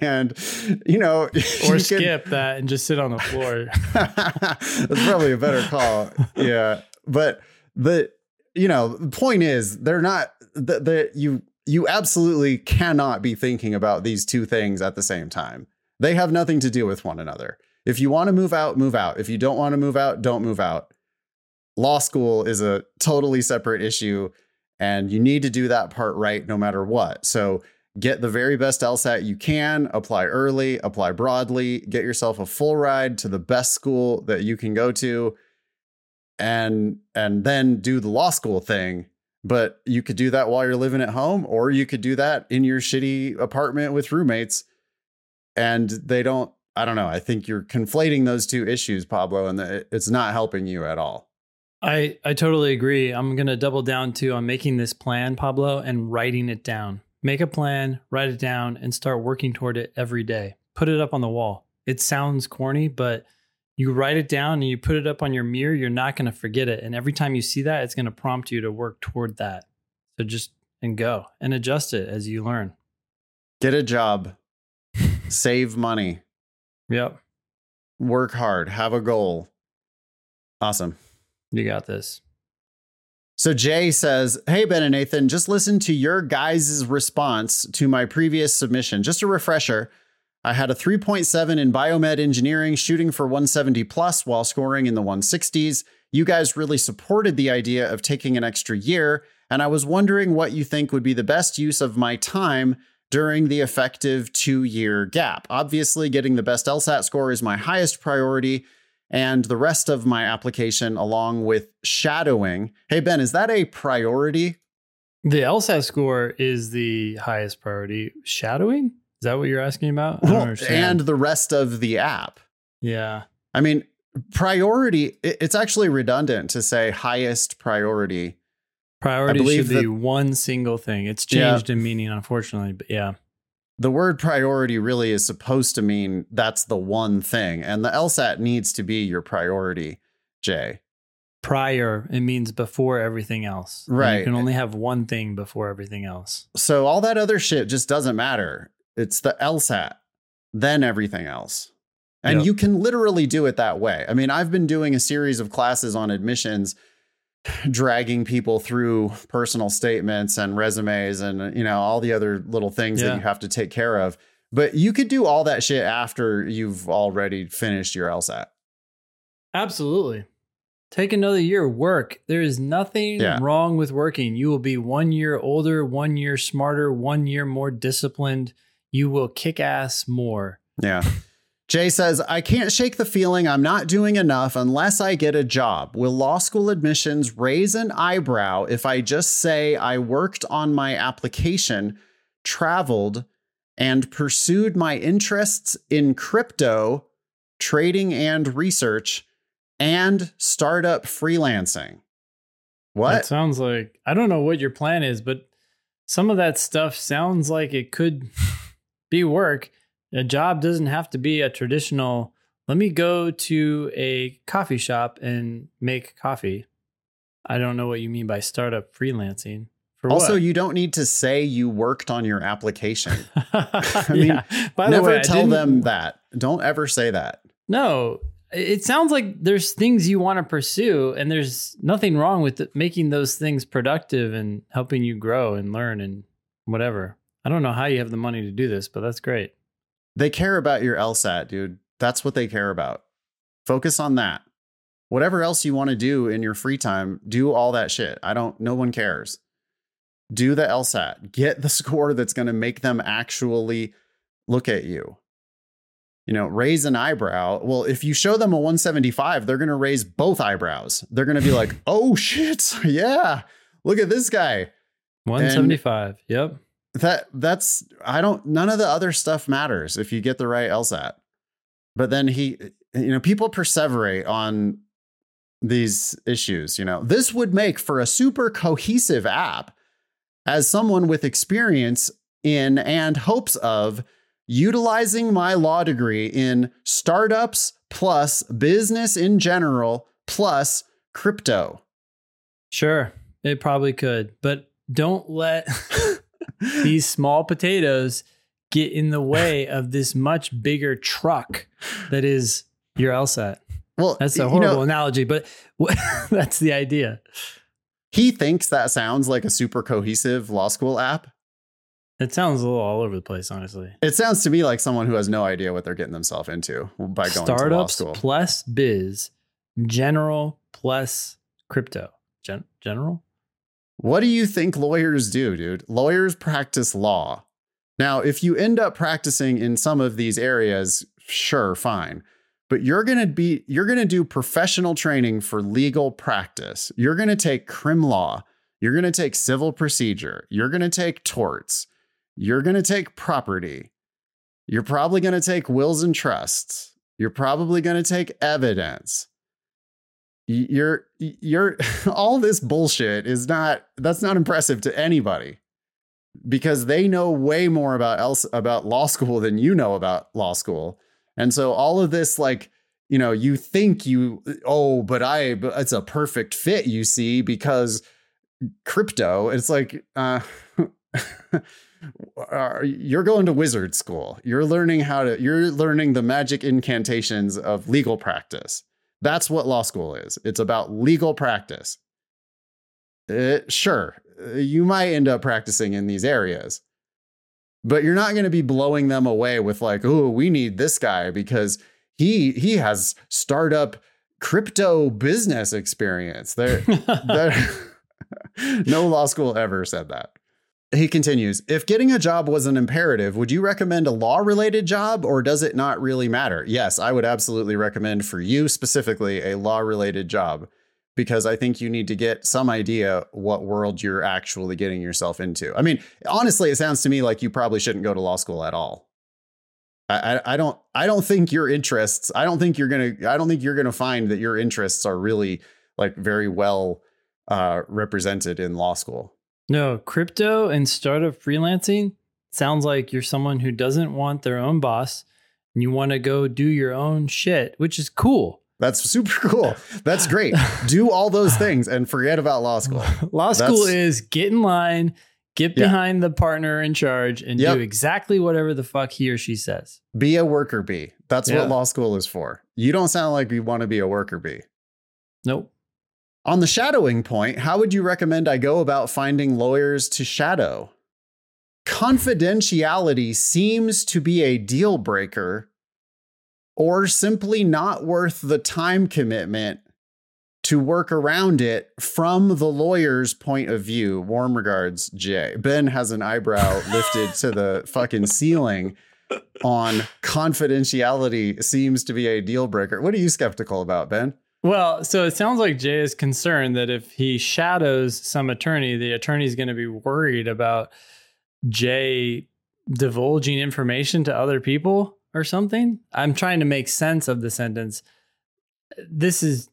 And you know (laughs) or you skip can, that and just sit on the floor. (laughs) That's probably a better call. Yeah. But the you know the point is they're not that the, you you absolutely cannot be thinking about these two things at the same time. They have nothing to do with one another. If you want to move out, move out. If you don't want to move out, don't move out. Law school is a totally separate issue, and you need to do that part right no matter what. So get the very best LSAT you can, apply early, apply broadly, get yourself a full ride to the best school that you can go to, and and then do the law school thing but you could do that while you're living at home, or you could do that in your shitty apartment with roommates. And they don't, I don't know. I think you're conflating those two issues, Pablo, and it's not helping you at all. I, I totally agree. I'm going to double down too on making this plan, Pablo, and writing it down. Make a plan, write it down, and start working toward it every day. Put it up on the wall. It sounds corny, but you write it down and you put it up on your mirror, you're not going to forget it. And every time you see that, it's going to prompt you to work toward that. So just and go and adjust it as you learn. Get a job, save money. Yep. Work hard, have a goal. Awesome. You got this. So Jay says, Hey, Ben and Nathan, just listen to your guys' response to my previous submission. Just a refresher. I had a 3.7 in biomed engineering, shooting for 170 plus while scoring in the 160s. You guys really supported the idea of taking an extra year, and I was wondering what you think would be the best use of my time during the effective two year gap. Obviously, getting the best LSAT score is my highest priority, and the rest of my application, along with shadowing. Hey, Ben, is that a priority? The LSAT score is the highest priority. Shadowing? Is that what you're asking about? Well, and the rest of the app. Yeah. I mean, priority, it's actually redundant to say highest priority. Priority should be that, one single thing. It's changed yeah, in meaning, unfortunately, but yeah. The word priority really is supposed to mean that's the one thing, and the LSAT needs to be your priority, Jay. Prior, it means before everything else. Right. you can only have one thing before everything else. So all that other shit just doesn't matter. It's the LSAT, then everything else. And yep. you can literally do it that way. I mean, I've been doing a series of classes on admissions, dragging people through personal statements and resumes and, you know, all the other little things yeah. that you have to take care of. But you could do all that shit after you've already finished your LSAT. Absolutely. Take another year, work. There is nothing yeah. wrong with working. You will be one year older, one year smarter, one year more disciplined. You will kick ass more. Yeah. Jay says, I can't shake the feeling I'm not doing enough unless I get a job. Will law school admissions raise an eyebrow if I just say I worked on my application, traveled, and pursued my interests in crypto, trading and research, and startup freelancing? What? That sounds like, I don't know what your plan is, but some of that stuff sounds like it could (laughs) be work a job doesn't have to be a traditional let me go to a coffee shop and make coffee i don't know what you mean by startup freelancing also, what? you don't need to say you worked on your application. (laughs) I mean, yeah. By the never way, tell them that. Don't ever say that. No, it sounds like there's things you want to pursue, and there's nothing wrong with making those things productive and helping you grow and learn and whatever. I don't know how you have the money to do this, but that's great. They care about your LSAT, dude. That's what they care about. Focus on that. Whatever else you want to do in your free time, do all that shit. I don't, no one cares. Do the LSAT. Get the (laughs) score that's going to make them actually look at you. You know, raise an eyebrow. Well, if you show them a 175, they're going to raise both eyebrows. They're going to be like, (laughs) oh shit. (laughs) Yeah. Look at this guy. 175. And yep that that's I don't none of the other stuff matters if you get the right LSAT. But then he you know people perseverate on these issues, you know. This would make for a super cohesive app as someone with experience in and hopes of utilizing my law degree in startups plus business in general plus crypto. Sure, it probably could, but don't let (laughs) these small potatoes get in the way of this much bigger truck that is your LSAT. Well, that's a horrible you know, analogy, but (laughs) that's the idea. He thinks that sounds like a super cohesive law school app. It sounds a little all over the place, honestly. It sounds to me like someone who has no idea what they're getting themselves into by going Startups to law school. plus biz, general plus crypto. Gen- general? What do you think lawyers do, dude? Lawyers practice law. Now, if you end up practicing in some of these areas, sure, fine. But you're going to be you're going to do professional training for legal practice. You're going to take crim law. You're going to take civil procedure. You're going to take torts. You're going to take property. You're probably going to take wills and trusts. You're probably going to take evidence you're you're (laughs) all this bullshit is not that's not impressive to anybody. Because they know way more about else about law school than you know about law school. And so all of this like you know you think you oh but i but it's a perfect fit you see because crypto it's like uh (laughs) you're going to wizard school. You're learning how to you're learning the magic incantations of legal practice that's what law school is. It's about legal practice. It, uh, sure, you might end up practicing in these areas, but you're not going to be blowing them away with like, "Oh, we need this guy because he he has startup crypto business experience. There (laughs) (laughs) no law school ever said that. He continues If getting a job was an imperative, would you recommend a law related job or does it not really matter? Yes, I would absolutely recommend for you specifically a law related job because I think you need to get some idea what world you're actually getting yourself into. I mean, honestly, it sounds to me like you probably shouldn't go to law school at all. I, I, I don't I don't think your interests I don't think you're gonna I don't think you're gonna find that your interests are really like very well uh, represented in law school. No, crypto and startup freelancing sounds like you're someone who doesn't want their own boss and you want to go do your own shit, which is cool. That's super cool. That's great. do all those (laughs) things and forget about law school. Law school That's, is get in line, get behind yeah. the partner in charge, and yep. do exactly whatever the fuck he or she says. Be a worker bee. That's yeah. what law school is for. You don't sound like you want to be a worker bee. Nope. On the shadowing point, how would you recommend I go about finding lawyers to shadow? Confidentiality seems to be a deal breaker or simply not worth the time commitment to work around it from the lawyer's point of view. Warm regards, Jay. Ben has an eyebrow (laughs) lifted to the fucking ceiling on confidentiality seems to be a deal breaker. What are you skeptical about, Ben? Well, so it sounds like Jay is concerned that if he shadows some attorney, the attorney is going to be worried about Jay divulging information to other people or something. I'm trying to make sense of the sentence. This is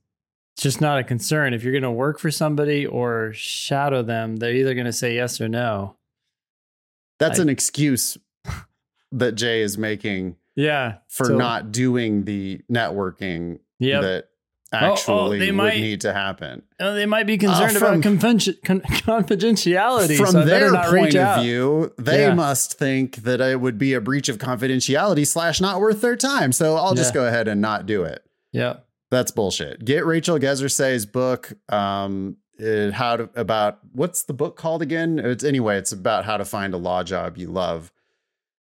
just not a concern. If you're going to work for somebody or shadow them, they're either going to say yes or no. That's I, an excuse that Jay is making. Yeah. For so, not doing the networking yep. that actually oh, oh, they would might, need to happen. Oh, they might be concerned uh, from, about convention, con- (laughs) confidentiality. From so their point of view, they yeah. must think that it would be a breach of confidentiality slash not worth their time. So I'll just yeah. go ahead and not do it. Yeah. That's bullshit. Get Rachel Gezersay's book. Um, it, how to about what's the book called again? It's anyway, it's about how to find a law job you love.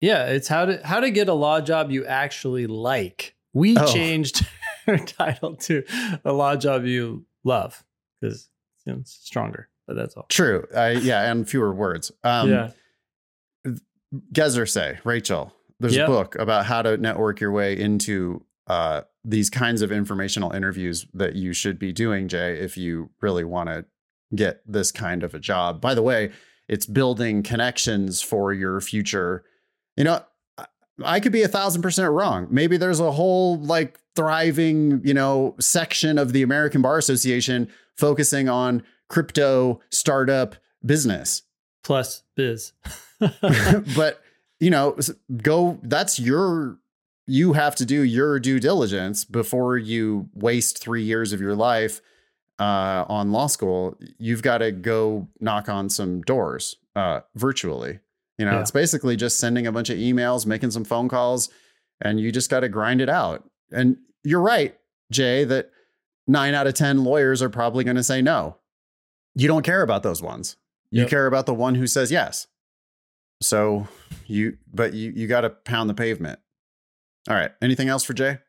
Yeah, it's how to how to get a law job you actually like. We oh. changed (laughs) (laughs) title to a law job you love because you know, it's stronger. But that's all. True. Uh, yeah, and fewer words. Um, yeah. Gezersay, Rachel. There's yep. a book about how to network your way into uh, these kinds of informational interviews that you should be doing, Jay, if you really want to get this kind of a job. By the way, it's building connections for your future. You know, I could be a thousand percent wrong. Maybe there's a whole like thriving, you know, section of the American Bar Association focusing on crypto startup business. Plus biz. (laughs) (laughs) but, you know, go, that's your, you have to do your due diligence before you waste three years of your life uh, on law school. You've got to go knock on some doors uh, virtually. You know, yeah. it's basically just sending a bunch of emails, making some phone calls, and you just got to grind it out. And you're right, Jay, that nine out of 10 lawyers are probably going to say no. You don't care about those ones. You yep. care about the one who says yes. So you, but you, you got to pound the pavement. All right. Anything else for Jay?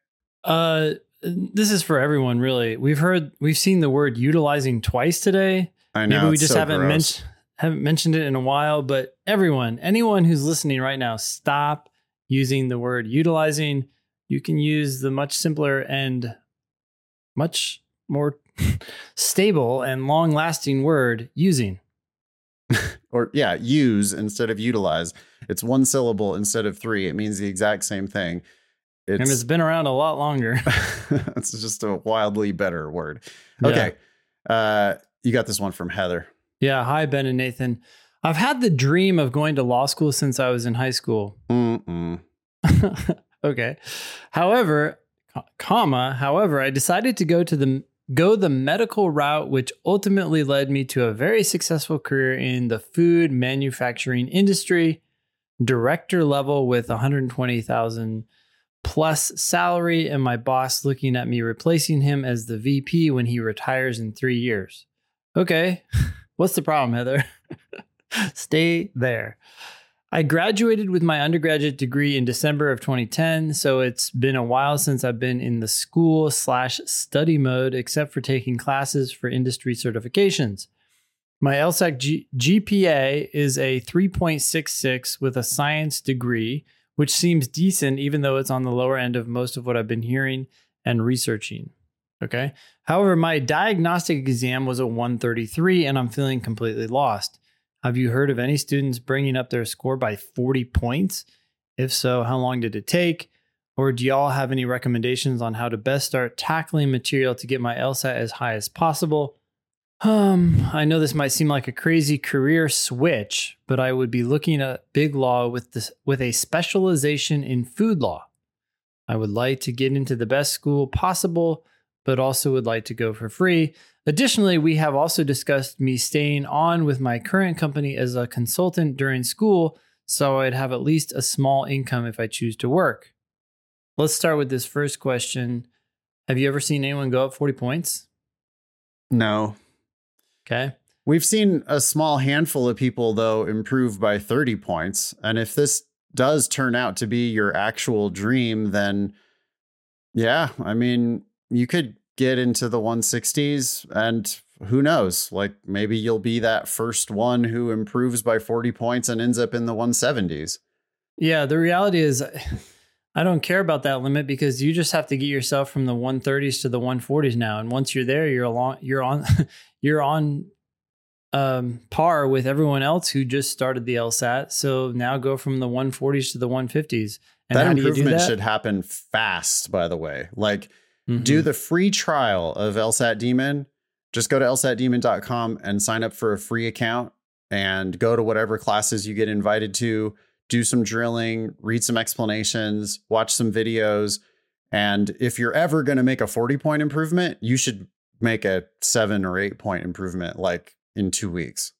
Uh, this is for everyone, really. We've heard, we've seen the word utilizing twice today. I know. Maybe we just so haven't mentioned haven't mentioned it in a while, but everyone, anyone who's listening right now, stop using the word utilizing. You can use the much simpler and much more (laughs) stable and long lasting word using. (laughs) or, yeah, use instead of utilize. It's one syllable instead of three. It means the exact same thing. It's, and it's been around a lot longer. (laughs) it's just a wildly better word. Okay. Yeah. Uh, you got this one from Heather. Yeah. Hi, Ben and Nathan. I've had the dream of going to law school since I was in high school. (laughs) okay. However, comma, however, I decided to go to the go the medical route which ultimately led me to a very successful career in the food manufacturing industry, director level with 120,000 plus salary and my boss looking at me replacing him as the VP when he retires in 3 years. Okay. (laughs) What's the problem, Heather? (laughs) Stay there. I graduated with my undergraduate degree in December of 2010, so it's been a while since I've been in the school slash study mode, except for taking classes for industry certifications. My LSAT G- GPA is a 3.66 with a science degree, which seems decent, even though it's on the lower end of most of what I've been hearing and researching. Okay. However, my diagnostic exam was a 133, and I'm feeling completely lost. Have you heard of any students bringing up their score by 40 points? If so, how long did it take? Or do y'all have any recommendations on how to best start tackling material to get my LSAT as high as possible? Um, I know this might seem like a crazy career switch, but I would be looking at big law with this with a specialization in food law. I would like to get into the best school possible, but also would like to go for free. Additionally, we have also discussed me staying on with my current company as a consultant during school, so I'd have at least a small income if I choose to work. Let's start with this first question. Have you ever seen anyone go up 40 points? No. Okay. We've seen a small handful of people, though, improve by 30 points. And if this does turn out to be your actual dream, then yeah, I mean, you could get into the 160s and who knows like maybe you'll be that first one who improves by 40 points and ends up in the 170s yeah the reality is i don't care about that limit because you just have to get yourself from the 130s to the 140s now. And once you're there you're along you're on (laughs) you're on um, par with everyone else who just started the lsat so now go from the 140s to the 150s and that improvement that? should happen fast by the way. Like Mm-hmm. Do the free trial of LSAT Demon. Just go to lsatdemon.com and sign up for a free account and go to whatever classes you get invited to, do some drilling, read some explanations, watch some videos. And if you're ever going to make a 40 point improvement, you should make a seven or eight point improvement like in two weeks.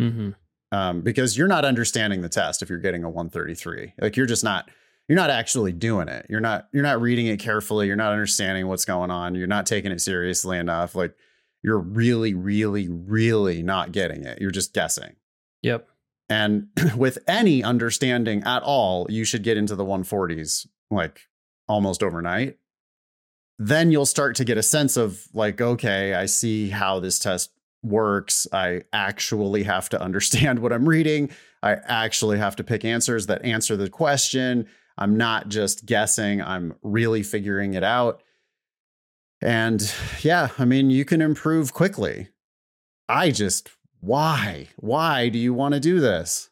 Mm-hmm. Um, because you're not understanding the test if you're getting a 133. Like you're just not you're not actually doing it. You're not you're not reading it carefully. You're not understanding what's going on. You're not taking it seriously enough. Like you're really, really, really not getting it. You're just guessing. Yep. And (clears throat) with any understanding at all, you should get into the 140s like almost overnight. Then you'll start to get a sense of like, okay, I see how this test works. I actually have to (laughs) understand what I'm reading. I actually have to pick answers that answer the question. I'm not just guessing, I'm really figuring it out. And yeah, I mean, you can improve quickly. I just, why? Why do you want to do this?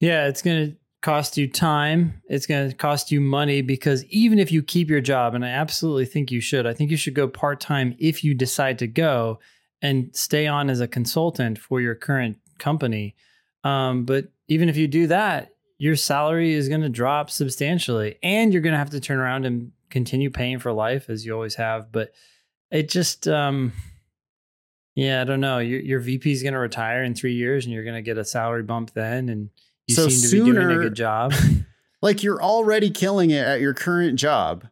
Yeah, it's going to cost you time. It's going to cost you money because even if you keep your job, and I absolutely think you should, I think you should go part time if you decide to go and stay on as a consultant for your current company. Um, but even if you do that, your salary is going to drop substantially and you're going to have to turn around and continue paying for life as you always have but it just um yeah i don't know. Your, your vp is going to retire in three years and you're going to get a salary bump then and you so seem to sooner, be doing a good job. (laughs) Like you're already killing it at your current job.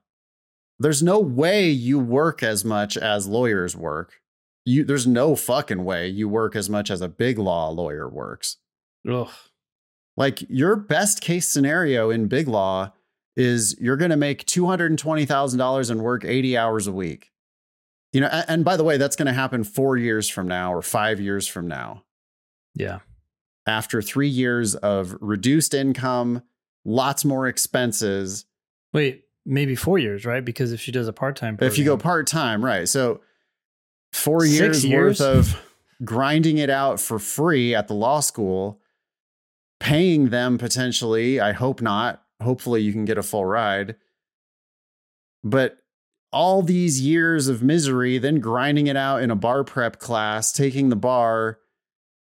There's no way you work as much as lawyers work. You there's no fucking way you work as much as a big law lawyer works. Ugh. Like your best case scenario in big law is you're going to make $220,000 and work 80 hours a week. You know, and, and by the way, that's going to happen 4 years from now or 5 years from now. Yeah. After 3 years of reduced income, lots more expenses. Wait, maybe 4 years, right? Because if she does a part-time If you go part-time, right. So 4 years, years worth of grinding it out for free at the law school paying them potentially. I hope not. Hopefully, you can get a full ride. But all these years of misery, then grinding it out in a bar prep class, taking the bar,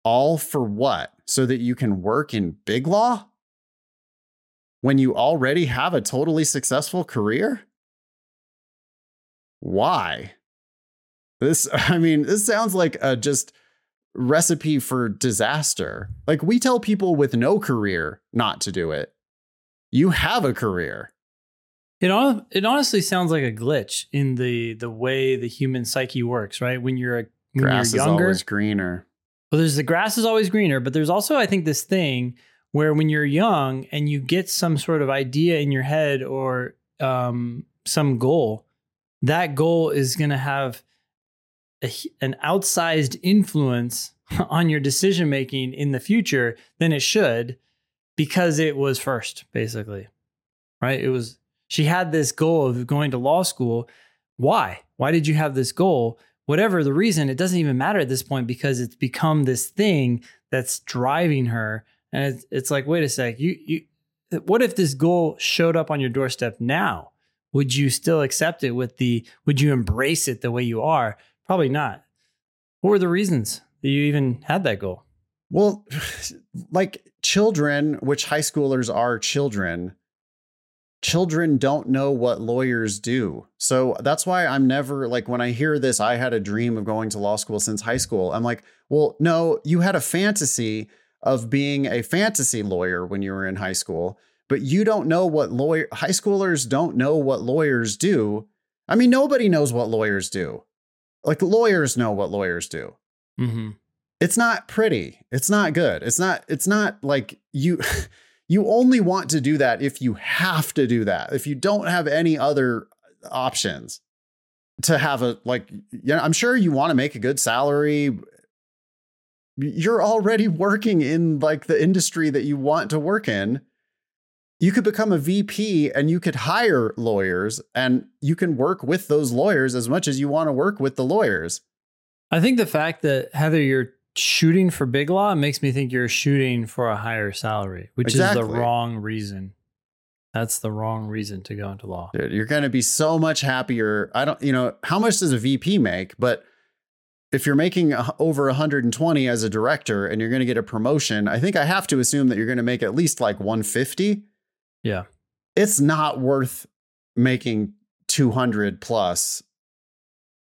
all for what? So that you can work in big law? When you already have a totally successful career? Why? This, (laughs) I mean, this sounds like a just recipe for disaster. Like we tell people with no career not to do it. You have a career. It on, it honestly sounds like a glitch in the the way the human psyche works, right? When you're a when grass you're younger, is always greener. Well, there's the grass is always greener, but there's also I think this thing where when you're young and you get some sort of idea in your head or um, some goal, that goal is going to have a, an outsized influence (laughs) on your decision making in the future than it should because it was first, basically. Right? It was, she had this goal of going to law school. Why? Why did you have this goal? Whatever the reason, it doesn't even matter at this point because it's become this thing that's driving her. And it's, it's like, wait a sec, you, you, what if this goal showed up on your doorstep now? Would you still accept it with the, would you embrace it the way you are? Probably not. What were the reasons that you even had that goal? Well, (sighs) like children, which high schoolers are children, children don't know what lawyers do. So that's why I'm never like, when I hear this, I had a dream of going to law school since high school. I'm like, well, no, you had a fantasy of being a fantasy lawyer when you were in high school, but you don't know what lawyer high schoolers don't know what lawyers do. I mean, nobody knows what lawyers do. Like lawyers know what lawyers do. Mm-hmm. It's not pretty. It's not good. It's not. It's not like you. (laughs) You only want to do that if you have to do that. If you don't have any other options to have a like. Yeah, I'm sure you want to make a good salary. You're already working in like the industry that you want to work in you could become a VP and you could hire lawyers and you can work with those lawyers as much as you want to work with the lawyers. I think the fact that Heather, you're shooting for big law makes me think you're shooting for a higher salary, which exactly. is the wrong reason. That's the wrong reason to go into law. Dude, you're going to be so much happier. I don't, you know, how much does a VP make? But if you're making over 120 as a director and you're going to get a promotion, I think I have to assume that you're going to make at least like 150 yeah. It's not worth making 200 plus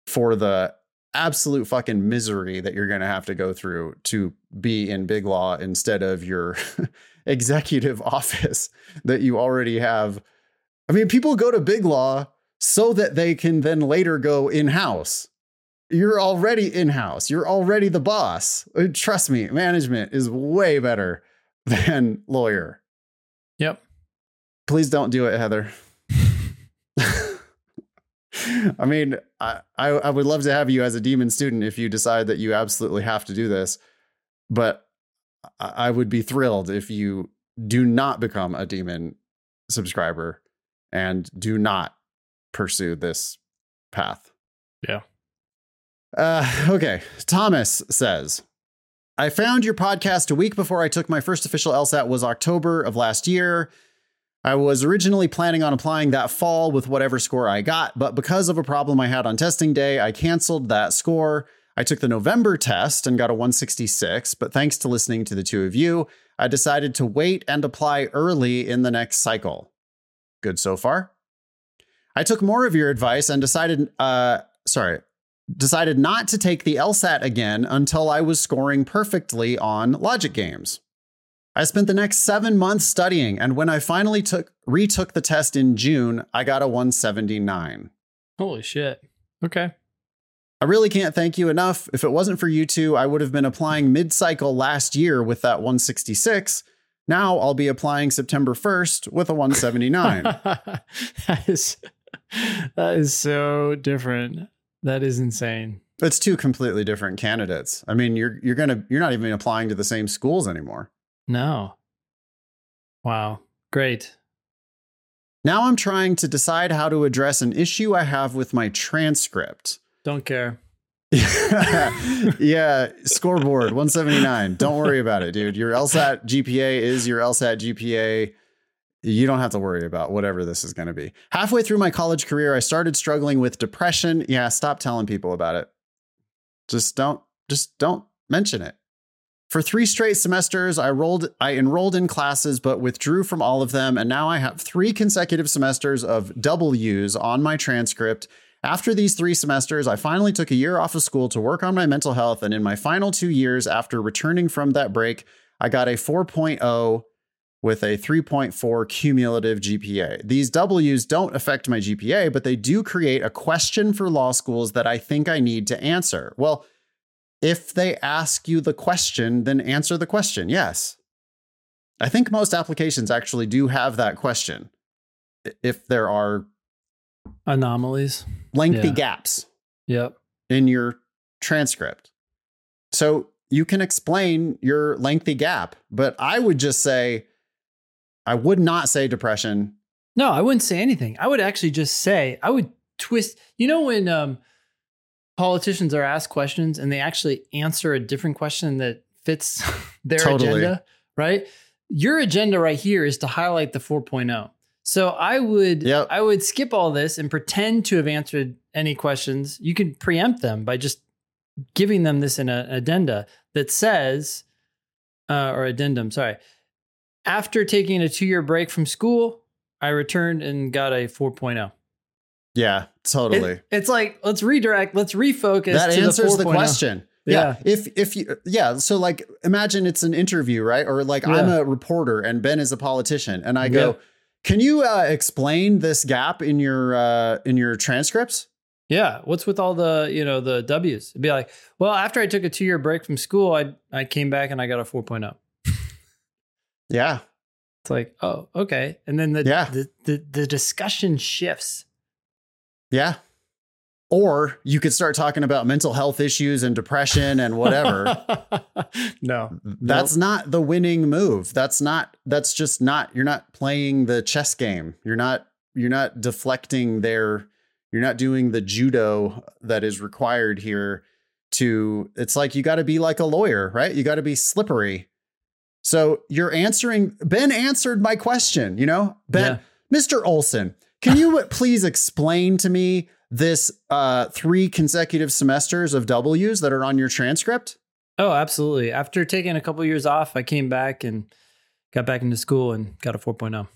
for the absolute fucking misery that you're going to have to go through to be in big law instead of your (laughs) executive (laughs) office that you already have. I mean, people go to big law so that they can then later go in house. You're already in house. You're already the boss. Trust me, management is way better (laughs) than lawyer. Yep. Please don't do it, Heather. (laughs) I mean, I, I, I would love to have you as a demon student if you decide that you absolutely have to do this, but I, I would be thrilled if you do not become a demon subscriber and do not pursue this path. Yeah. Uh, okay. Thomas says, I found your podcast a week before I took my first official LSAT was October of last year. I was originally planning on applying that fall with whatever score I got, but because of a problem I had on testing day, I canceled that score. I took the November test and got a 166, but thanks to listening to the two of you, I decided to wait and apply early in the next cycle. Good so far? I took more of your advice and decided, uh, sorry, decided not to take the LSAT again until I was scoring perfectly on logic games. I spent the next seven months studying, and when I finally took retook the test in June, I got a 179. Holy shit. Okay. I really can't thank you enough. If it wasn't for you two, I would have been applying mid cycle last year with that 166. Now I'll be applying September 1st with a 179. (laughs) that is that is so different. That is insane. It's two completely different candidates. I mean, you're you're gonna you're not even applying to the same schools anymore. No. Wow. Great. Now I'm trying to decide how to address an issue I have with my transcript. Don't care. (laughs) yeah, scoreboard 179. Don't worry about it, dude. Your LSAT GPA is your LSAT GPA. You don't have to worry about whatever this is going to be. Halfway through my college career, I started struggling with depression. Yeah, stop telling people about it. Just don't just don't mention it. For three straight semesters, I rolled I enrolled in classes but withdrew from all of them and now I have 3 consecutive semesters of W's on my transcript. After these 3 semesters, I finally took a year off of school to work on my mental health and in my final 2 years after returning from that break, I got a 4.0 with a 3.4 cumulative GPA. These W's don't affect my GPA, but they do create a question for law schools that I think I need to answer. Well, if they ask you the question, then answer the question. Yes. I think most applications actually do have that question. If there are anomalies, lengthy Yeah. gaps yep. in your transcript. So you can explain your lengthy gap, but I would just say, I would not say depression. No, I wouldn't say anything. I would actually just say, I would twist. You know, when um, politicians are asked questions and they actually answer a different question that fits (laughs) their Totally. agenda, right? Your agenda right here is to highlight the 4.0. So I would Yep. I would skip all this and pretend to have answered any questions. You can preempt them by just giving them this in an addenda that says, uh, or addendum, sorry. After taking a two year break from school, I returned and got a 4.0. Yeah, totally. It- it's like, let's redirect, let's refocus. that to answers the, 4.0. question. Yeah. If if you yeah, so like imagine it's an interview, right? Or like I'm a reporter and Ben is a politician and I go, Yeah. "Can you uh, explain this gap in your uh in your transcripts?" Yeah. What's with all the, you know, the W's? It'd be like, well, after I took a two year break from school, I, I came back and I got a 4.0. (laughs) Yeah. It's like, oh, okay. And then the, Yeah. the, the, the discussion shifts. Yeah. Or you could start talking about mental health issues and depression and whatever. (laughs) no. That's not the winning move. That's not that's just not you're not playing the chess game. You're not you're not deflecting their you're not doing the judo that is required here to it's like you got to be like a lawyer, right? You got to be slippery. So you're answering Ben answered my question, you know? Ben Mr. Olson, can you please explain to me this uh, three consecutive semesters of W's that are on your transcript? Oh, absolutely. After taking a couple years off, I came back and got back into school and got a oh. 4.0.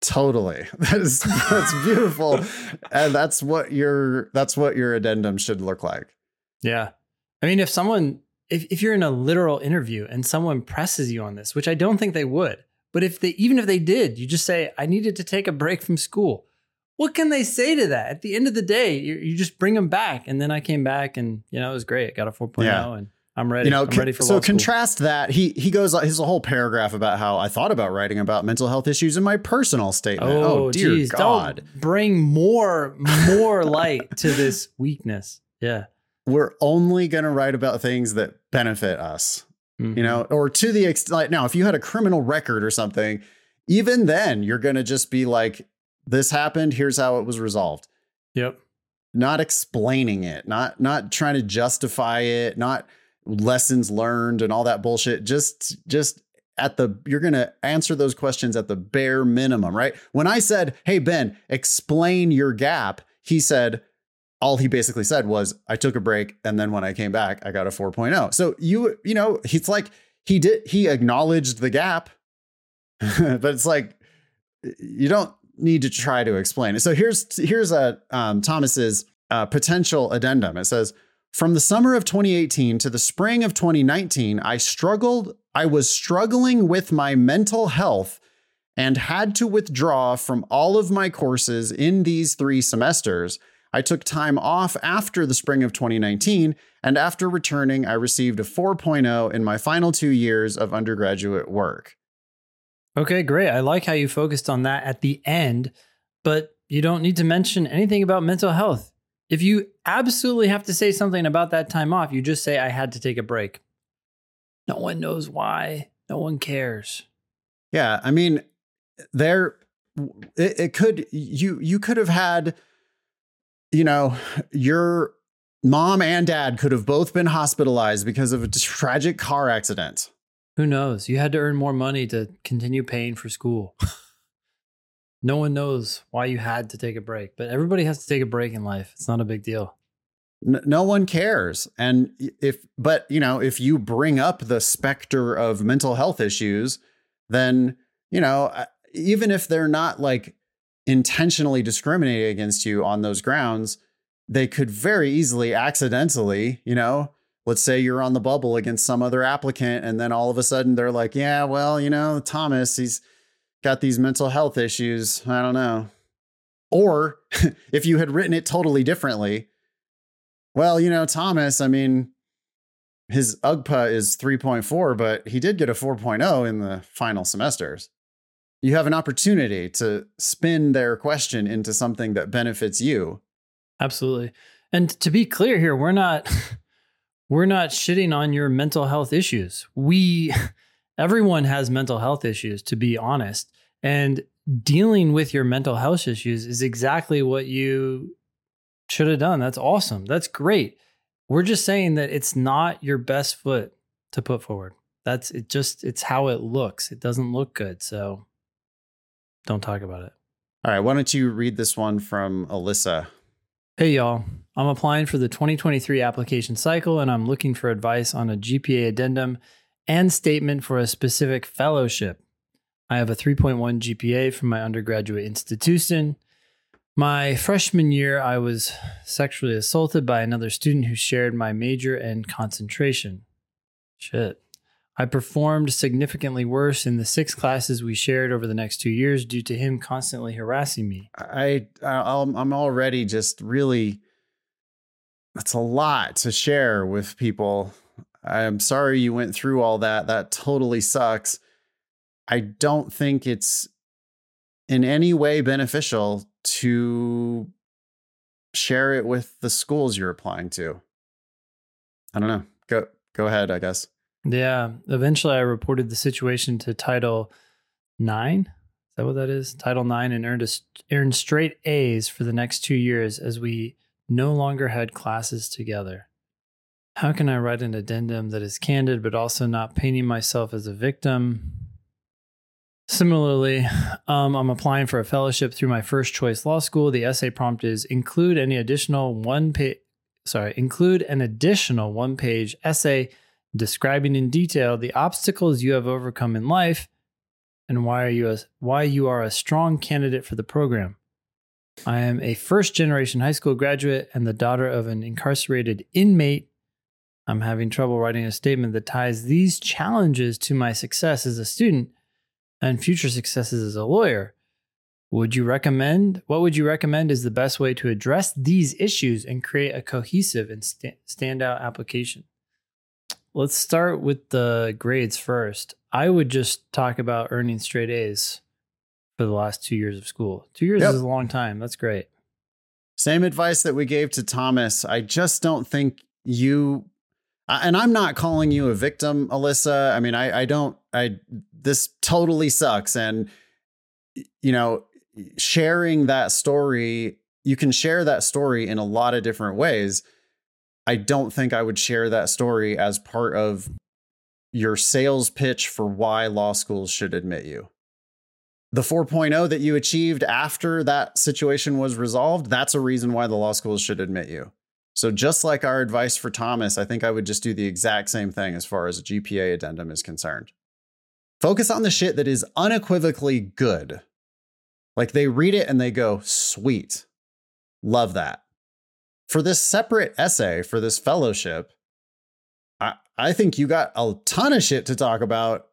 Totally. (laughs) That is that's beautiful. (laughs) and that's what your that's what your addendum should look like. Yeah. I mean, if someone, if, if you're in a literal interview and someone presses you on this, which I don't think they would, but if they, even if they did, you just say, I needed to take a break from school. What can they say to that? At the end of the day, you, you just bring them back. And then I came back and, you know, it was great. Got a 4.0 Yeah. and I'm ready. You know, ready so contrast that. He he goes his whole paragraph about how I thought about writing about mental health issues in my personal statement. Oh, oh dear geez, God. Don't bring more, more light to this weakness. Yeah. We're only gonna write about things that benefit us. Mhm. you know, or to the extent like now, if you had a criminal record or something, even then you're going to just be like, this happened. Here's how it was resolved. Yep. Not explaining it, not, not trying to justify it, not lessons learned and all that bullshit. Just, just at the, you're going to answer those questions at the bare minimum, right? When I said, Hey, Ben, explain your gap, he said, all he basically said was i took a break and then when i came back i got a 4.0 so you you know it's like he did he acknowledged the gap (laughs) but it's like you don't need to try to explain it. So here's here's a um, thomas's uh, potential addendum. It says from the summer of 2018 to the spring of 2019 i struggled i was struggling with my mental health and had to withdraw from all of my courses in these three semesters I took time off after the spring of 2019, and after returning, I received a 4.0 in my final two years of undergraduate work. Okay, great. I like how you focused on that at the end, but you don't need to mention anything about mental health. If you absolutely have to say something about that time off, you just say, I had to take a break. No one knows why. No one cares. Yeah, I mean, there, it, it could you you could have had, you know, your mom and dad could have both been hospitalized because of a (laughs) tragic car accident. Who knows? You had to earn more money to continue paying for school. (laughs) no one knows why you had to take a break, but everybody has to take a break in life. It's not a big deal. N- no one cares and if but you know if you bring up the specter of mental health issues then you know even if they're not like intentionally discriminating against you on those grounds they could very easily accidentally you know let's say you're on the bubble against some other applicant and then all of a sudden they're like yeah well you know thomas he's got these mental health issues i don't know or (laughs) if you had written it totally differently well, you know, Thomas, I mean, his UGPA is 3.4, but he did get a 4.0 in the final semesters. You have an opportunity to spin their question into something that benefits you. Absolutely. And to be clear here, we're not (laughs) we're not shitting on your mental health issues. We (laughs) everyone has mental health issues to be honest. And dealing with your mental health issues is exactly what you should have done. That's awesome. That's great. We're just saying that it's not your best foot to put forward. That's it just it's how it looks. It doesn't look good. So don't talk about it. All right, why don't you read this one from Alyssa? Hey y'all. I'm applying for the 2023 application cycle and I'm looking for advice on a GPA addendum and statement for a specific fellowship. I have a 3.1 GPA from my undergraduate institution. My freshman year, I was sexually assaulted by another student who shared my major and concentration. Shit. I performed significantly worse in the six classes we shared over the next two years due to him constantly harassing me. I, I I'm already just really that's a lot to share with people. I'm sorry you went through all that. That totally sucks. I don't think it's in any way beneficial to share it with the schools you're applying to. I don't know. Go go ahead, I guess. Yeah. Eventually I reported the situation to Title Nine. Is that what that is? Title Nine and earned a, earned straight A's for the next two years as we no longer had classes together. How can I write an addendum that is candid but also not painting myself as a victim? Similarly, um, I'm applying for a fellowship through my first choice law school. The essay prompt is include any additional one page, sorry, include an additional one page essay describing in detail the obstacles you have overcome in life and why are you a, why you are a strong candidate for the program. I am a first generation high school graduate and the daughter of an incarcerated inmate. I'm having trouble writing a statement that ties these challenges to my success as a student and future successes as a lawyer. Would you recommend what would you recommend is the best way to address these issues and create a cohesive and st- standout application? Let's start with the grades first. I would just talk about earning straight A's for the last two years of school. Two years yep. is a long time. That's great. Same advice that we gave to Thomas. I just don't think you, and I'm not calling you a victim, Alyssa. I mean, I, I don't, I, this totally sucks. And, you know, sharing that story, you can share that story in a lot of different ways. I don't think I would share that story as part of your sales pitch for why law schools should admit you. The 4.0 that you achieved after that situation was resolved, that's a reason why the law schools should admit you. So, just like our advice for Thomas, I think I would just do the exact same thing as far as a GPA addendum is concerned. Focus on the shit that is unequivocally good. Like they read it and they go, sweet. Love that for this separate essay for this fellowship, I, I think you got a ton of shit to talk about.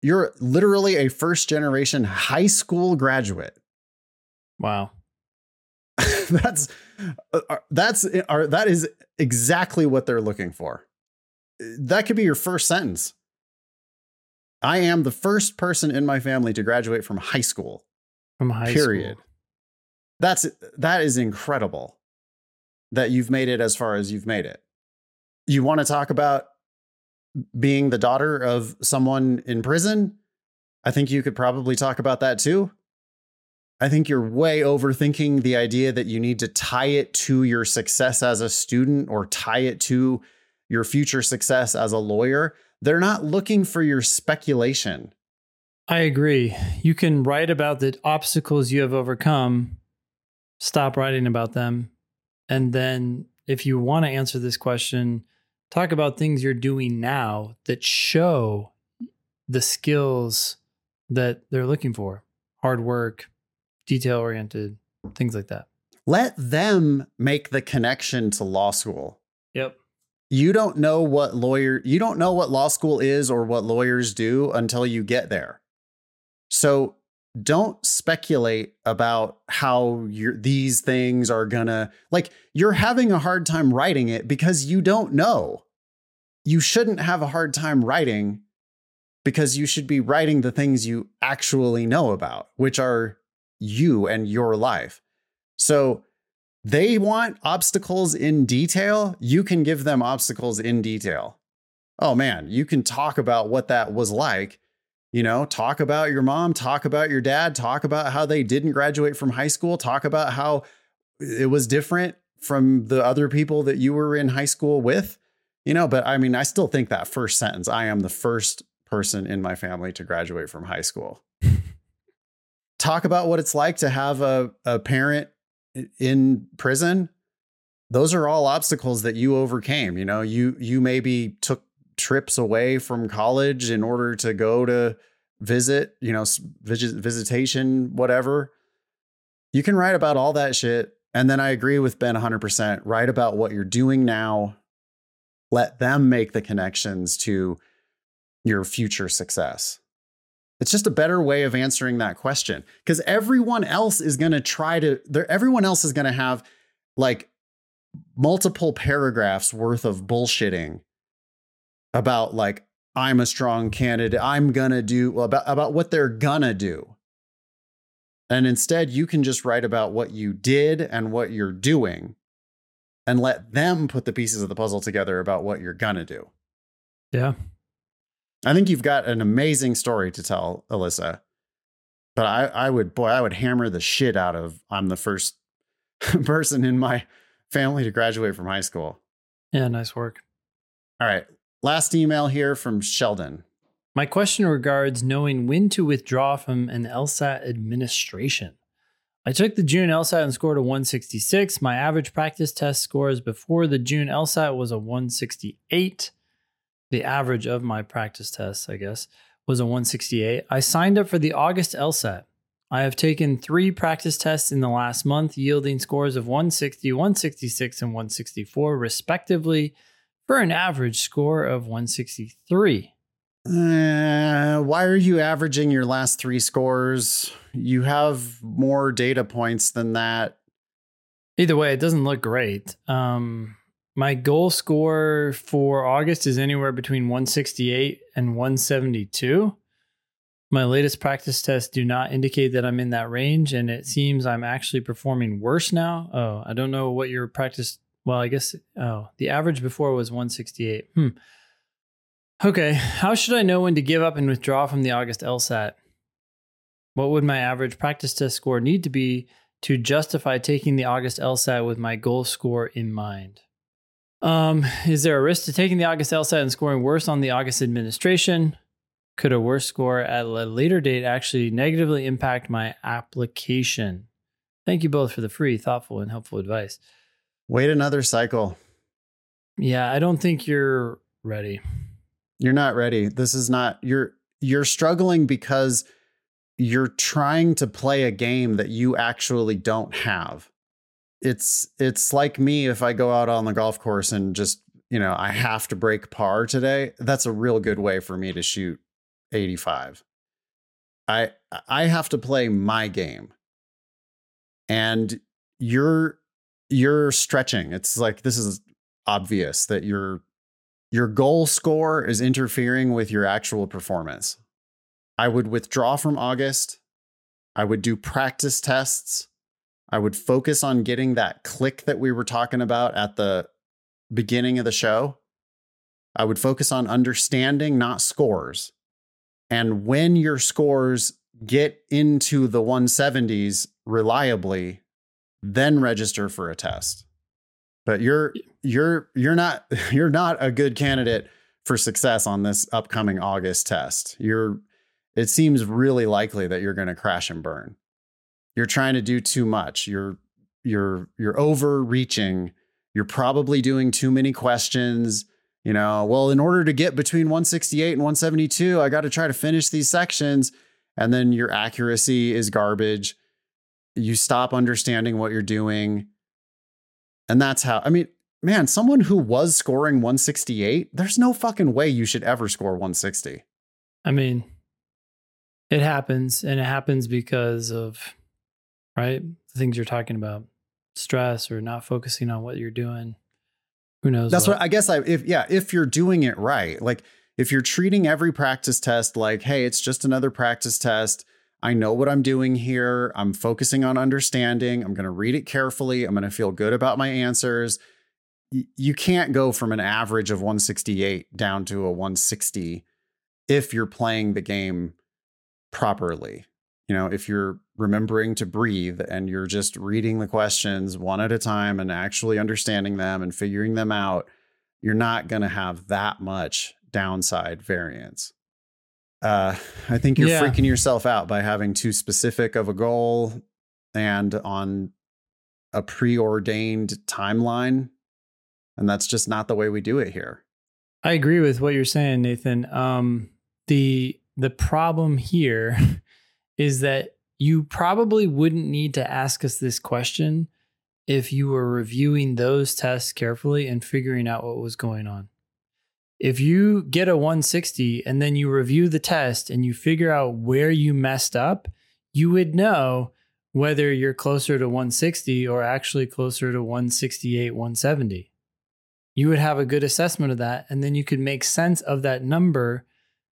You're literally a first generation high school graduate. Wow. (laughs) that's uh, uh, that's uh, that is exactly what they're looking for. That could be your first sentence. I am the first person in my family to graduate from high school. From high period. School. That's that is incredible that you've made it as far as you've made it. You want to talk about being the daughter of someone in prison? I think you could probably talk about that too. I think you're way overthinking the idea that you need to tie it to your success as a student or tie it to your future success as a lawyer. They're not looking for your speculation. I agree. You can write about the obstacles you have overcome, stop writing about them, and then if you want to answer this question, talk about things you're doing now that show the skills that they're looking for hard work, detail oriented, things like that. Let them make the connection to law school. Yep. You don't know what lawyer, you don't know what law school is or what lawyers do until you get there. So don't speculate about how these things are gonna like you're having a hard time writing it because you don't know you shouldn't have a hard time writing because you should be writing the things you actually know about, which are you and your life. So they want obstacles in detail. You can give them obstacles in detail. Oh man, you can talk about what that was like. You know, talk about your mom, talk about your dad, talk about how they didn't graduate from high school, talk about how it was different from the other people that you were in high school with. You know, but I mean, I still think that first sentence, I am the first person in my family to graduate from high school. talk about what it's like to have a, a parent in prison those are all obstacles that you overcame you know you you maybe took trips away from college in order to go to visit you know visit, visitation whatever. You can write about all that shit and then i agree with ben 100% write about what you're doing now. Let them make the connections to your future success. It's just a better way of answering that question because everyone else is going to try to everyone else is going to have like multiple paragraphs worth of bullshitting about like I'm a strong candidate. I'm to do about about what they're to do. And instead you can just write about what you did and what you're doing and let them put the pieces of the puzzle together about what you're to do. Yeah. I think you've got an amazing story to tell, Alyssa. But I, I would, boy, I would hammer the shit out of I'm the first (laughs) person in my family to graduate from high school. Yeah, nice work. All right. Last email here from Sheldon. My question regards knowing when to withdraw from an LSAT administration. I took the June LSAT and scored a 166. My average practice test scores before the June LSAT was a 168 the average of my practice tests, I guess, was a 168. I signed up for the August LSAT. I have taken three practice tests in the last month, yielding scores of 160, 166, and 164, respectively, for an average score of 163. Uh, why are you averaging your last three scores? You have more data points than that. Either way, it doesn't look great. Um, my goal score for August is anywhere between 168 and 172. My latest practice tests do not indicate that I'm in that range, and it seems I'm actually performing worse now. Oh, I don't know what your practice. Well, I guess oh, the average before was 168. Hmm. Okay, how should I know when to give up and withdraw from the August LSAT? What would my average practice test score need to be to justify taking the August LSAT with my goal score in mind? Um, is there a risk to taking the August LSAT and scoring worse on the August administration? Could a worse score at a later date actually negatively impact my application? Thank you both for the free, thoughtful, and helpful advice. Wait another cycle. Yeah, I don't think you're ready. You're not ready. This is not you're you're struggling because you're trying to play a game that you actually don't have it's it's like me if I go out on the golf course and just you know I have to break par today. That's a real good way for me to shoot 85. I I have to play my game, and you're you're stretching. It's like this is obvious that your your goal score is interfering with your actual performance. I would withdraw from August. I would do practice tests I would focus on getting that click that we were talking about at the beginning of the show. I would focus on understanding, not scores. And when your scores get into the 170s reliably, then register for a test. But you're you're you're not (laughs) you're not a good candidate for success on this upcoming August test. You're it seems really likely that you're going to crash and burn you're trying to do too much. You're you're you're overreaching. You're probably doing too many questions. You know, well, in order to get between 168 and 172, I got to try to finish these sections. And then your accuracy is garbage. You stop understanding what you're doing. And that's how, I mean, man, someone who was scoring 168, there's no fucking way you should ever score 160. I mean, it happens, and it happens because of right? The things you're talking about, stress or not focusing on what you're doing. Who knows? That's what, what I guess I if yeah, if you're doing it right. Like if you're treating every practice test like, hey, it's just another practice test. I know what I'm doing here. I'm focusing on understanding. I'm going to read it carefully. I'm going to feel good about my answers. Y- you can't go from an average of 168 down to a 160 if you're playing the game properly. You know, if you're remembering to breathe and you're just reading the questions one at a time and actually understanding them and figuring them out, you're not going to have that much downside variance. Uh, I think you're yeah. freaking yourself out by having too specific of a goal and on a preordained timeline. And that's just not the way we do it here. I agree with what you're saying, Nathan. Um, the the problem here (laughs) is that you probably wouldn't need to ask us this question if you were reviewing those tests carefully and figuring out what was going on. If you get a 160 and then you review the test and you figure out where you messed up, you would know whether you're closer to 160 or actually closer to 168, 170. You would have a good assessment of that. And then you could make sense of that number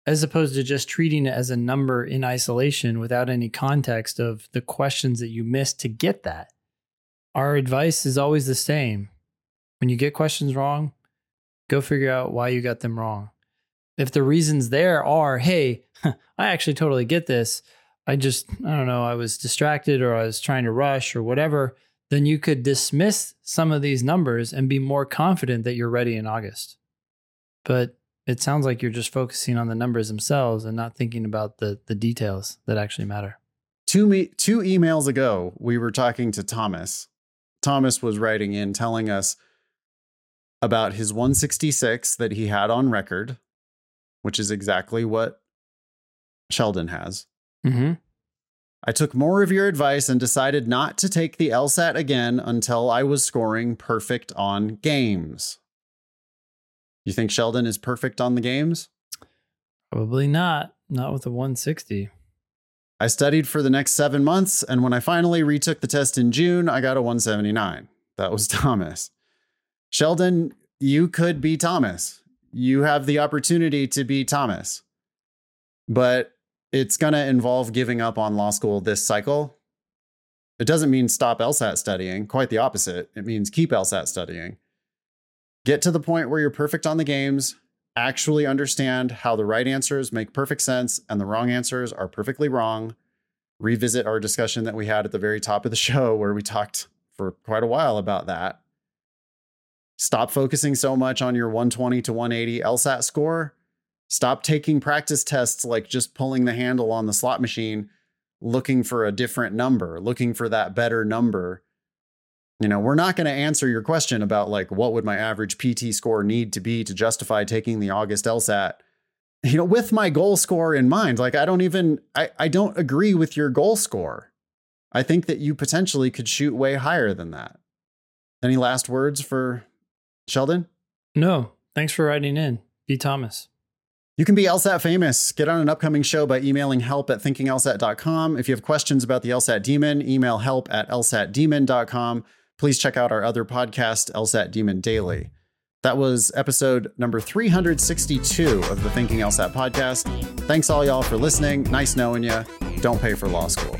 as opposed to just treating it as a number in isolation without any context of the questions that you missed to get that. Our advice is always the same. When you get questions wrong, go figure out why you got them wrong. If the reasons there are, hey, (laughs) I actually totally get this. I just, I don't know, I was distracted or I was trying to rush or whatever, then you could dismiss some of these numbers and be more confident that you're ready in August. But it sounds like you're just focusing on the numbers themselves and not thinking about the the details that actually matter. Two me two emails ago, we were talking to Thomas. Thomas was writing in telling us about his 166 that he had on record, which is exactly what Sheldon has. Mm-hmm. I took more of your advice and decided not to take the LSAT again until I was scoring perfect on games. You think Sheldon is perfect on the games? Probably not. Not with a 160. I studied for the next seven months, and when I finally retook the test in June, I got a 179. That was (laughs) Thomas. Sheldon, you could be Thomas. You have the opportunity to be Thomas. But it's going to involve giving up on law school this cycle. It doesn't mean stop LSAT studying, quite the opposite. It means keep LSAT studying. Get to the point where you're perfect on the games, actually understand how the right answers make perfect sense and the wrong answers are perfectly wrong. Revisit our discussion that we had at the very top of the (laughs) show where we talked for quite a while about that. Stop focusing so much on your 120 to 180 LSAT score. Stop taking practice tests like just pulling the handle on the slot machine, looking for a different number, looking for that better number you know, we're not going to answer your question about like what would my average PT score need to be to justify taking the August LSAT. You know, with my goal score in mind, like I don't even I, I don't agree with your goal score. I think that you potentially could shoot way higher than that. Any last words for Sheldon? No. Thanks for writing in. B. Thomas. You can be LSAT famous. Get on an upcoming show by emailing help at thinkinglsat.com. If you have questions about the LSAT demon, email help at lsatdemon.com please check out our other podcast, LSAT Demon Daily. That was episode number 362 of the Thinking LSAT podcast. Thanks all y'all for listening. Nice knowing you. Don't pay for law school.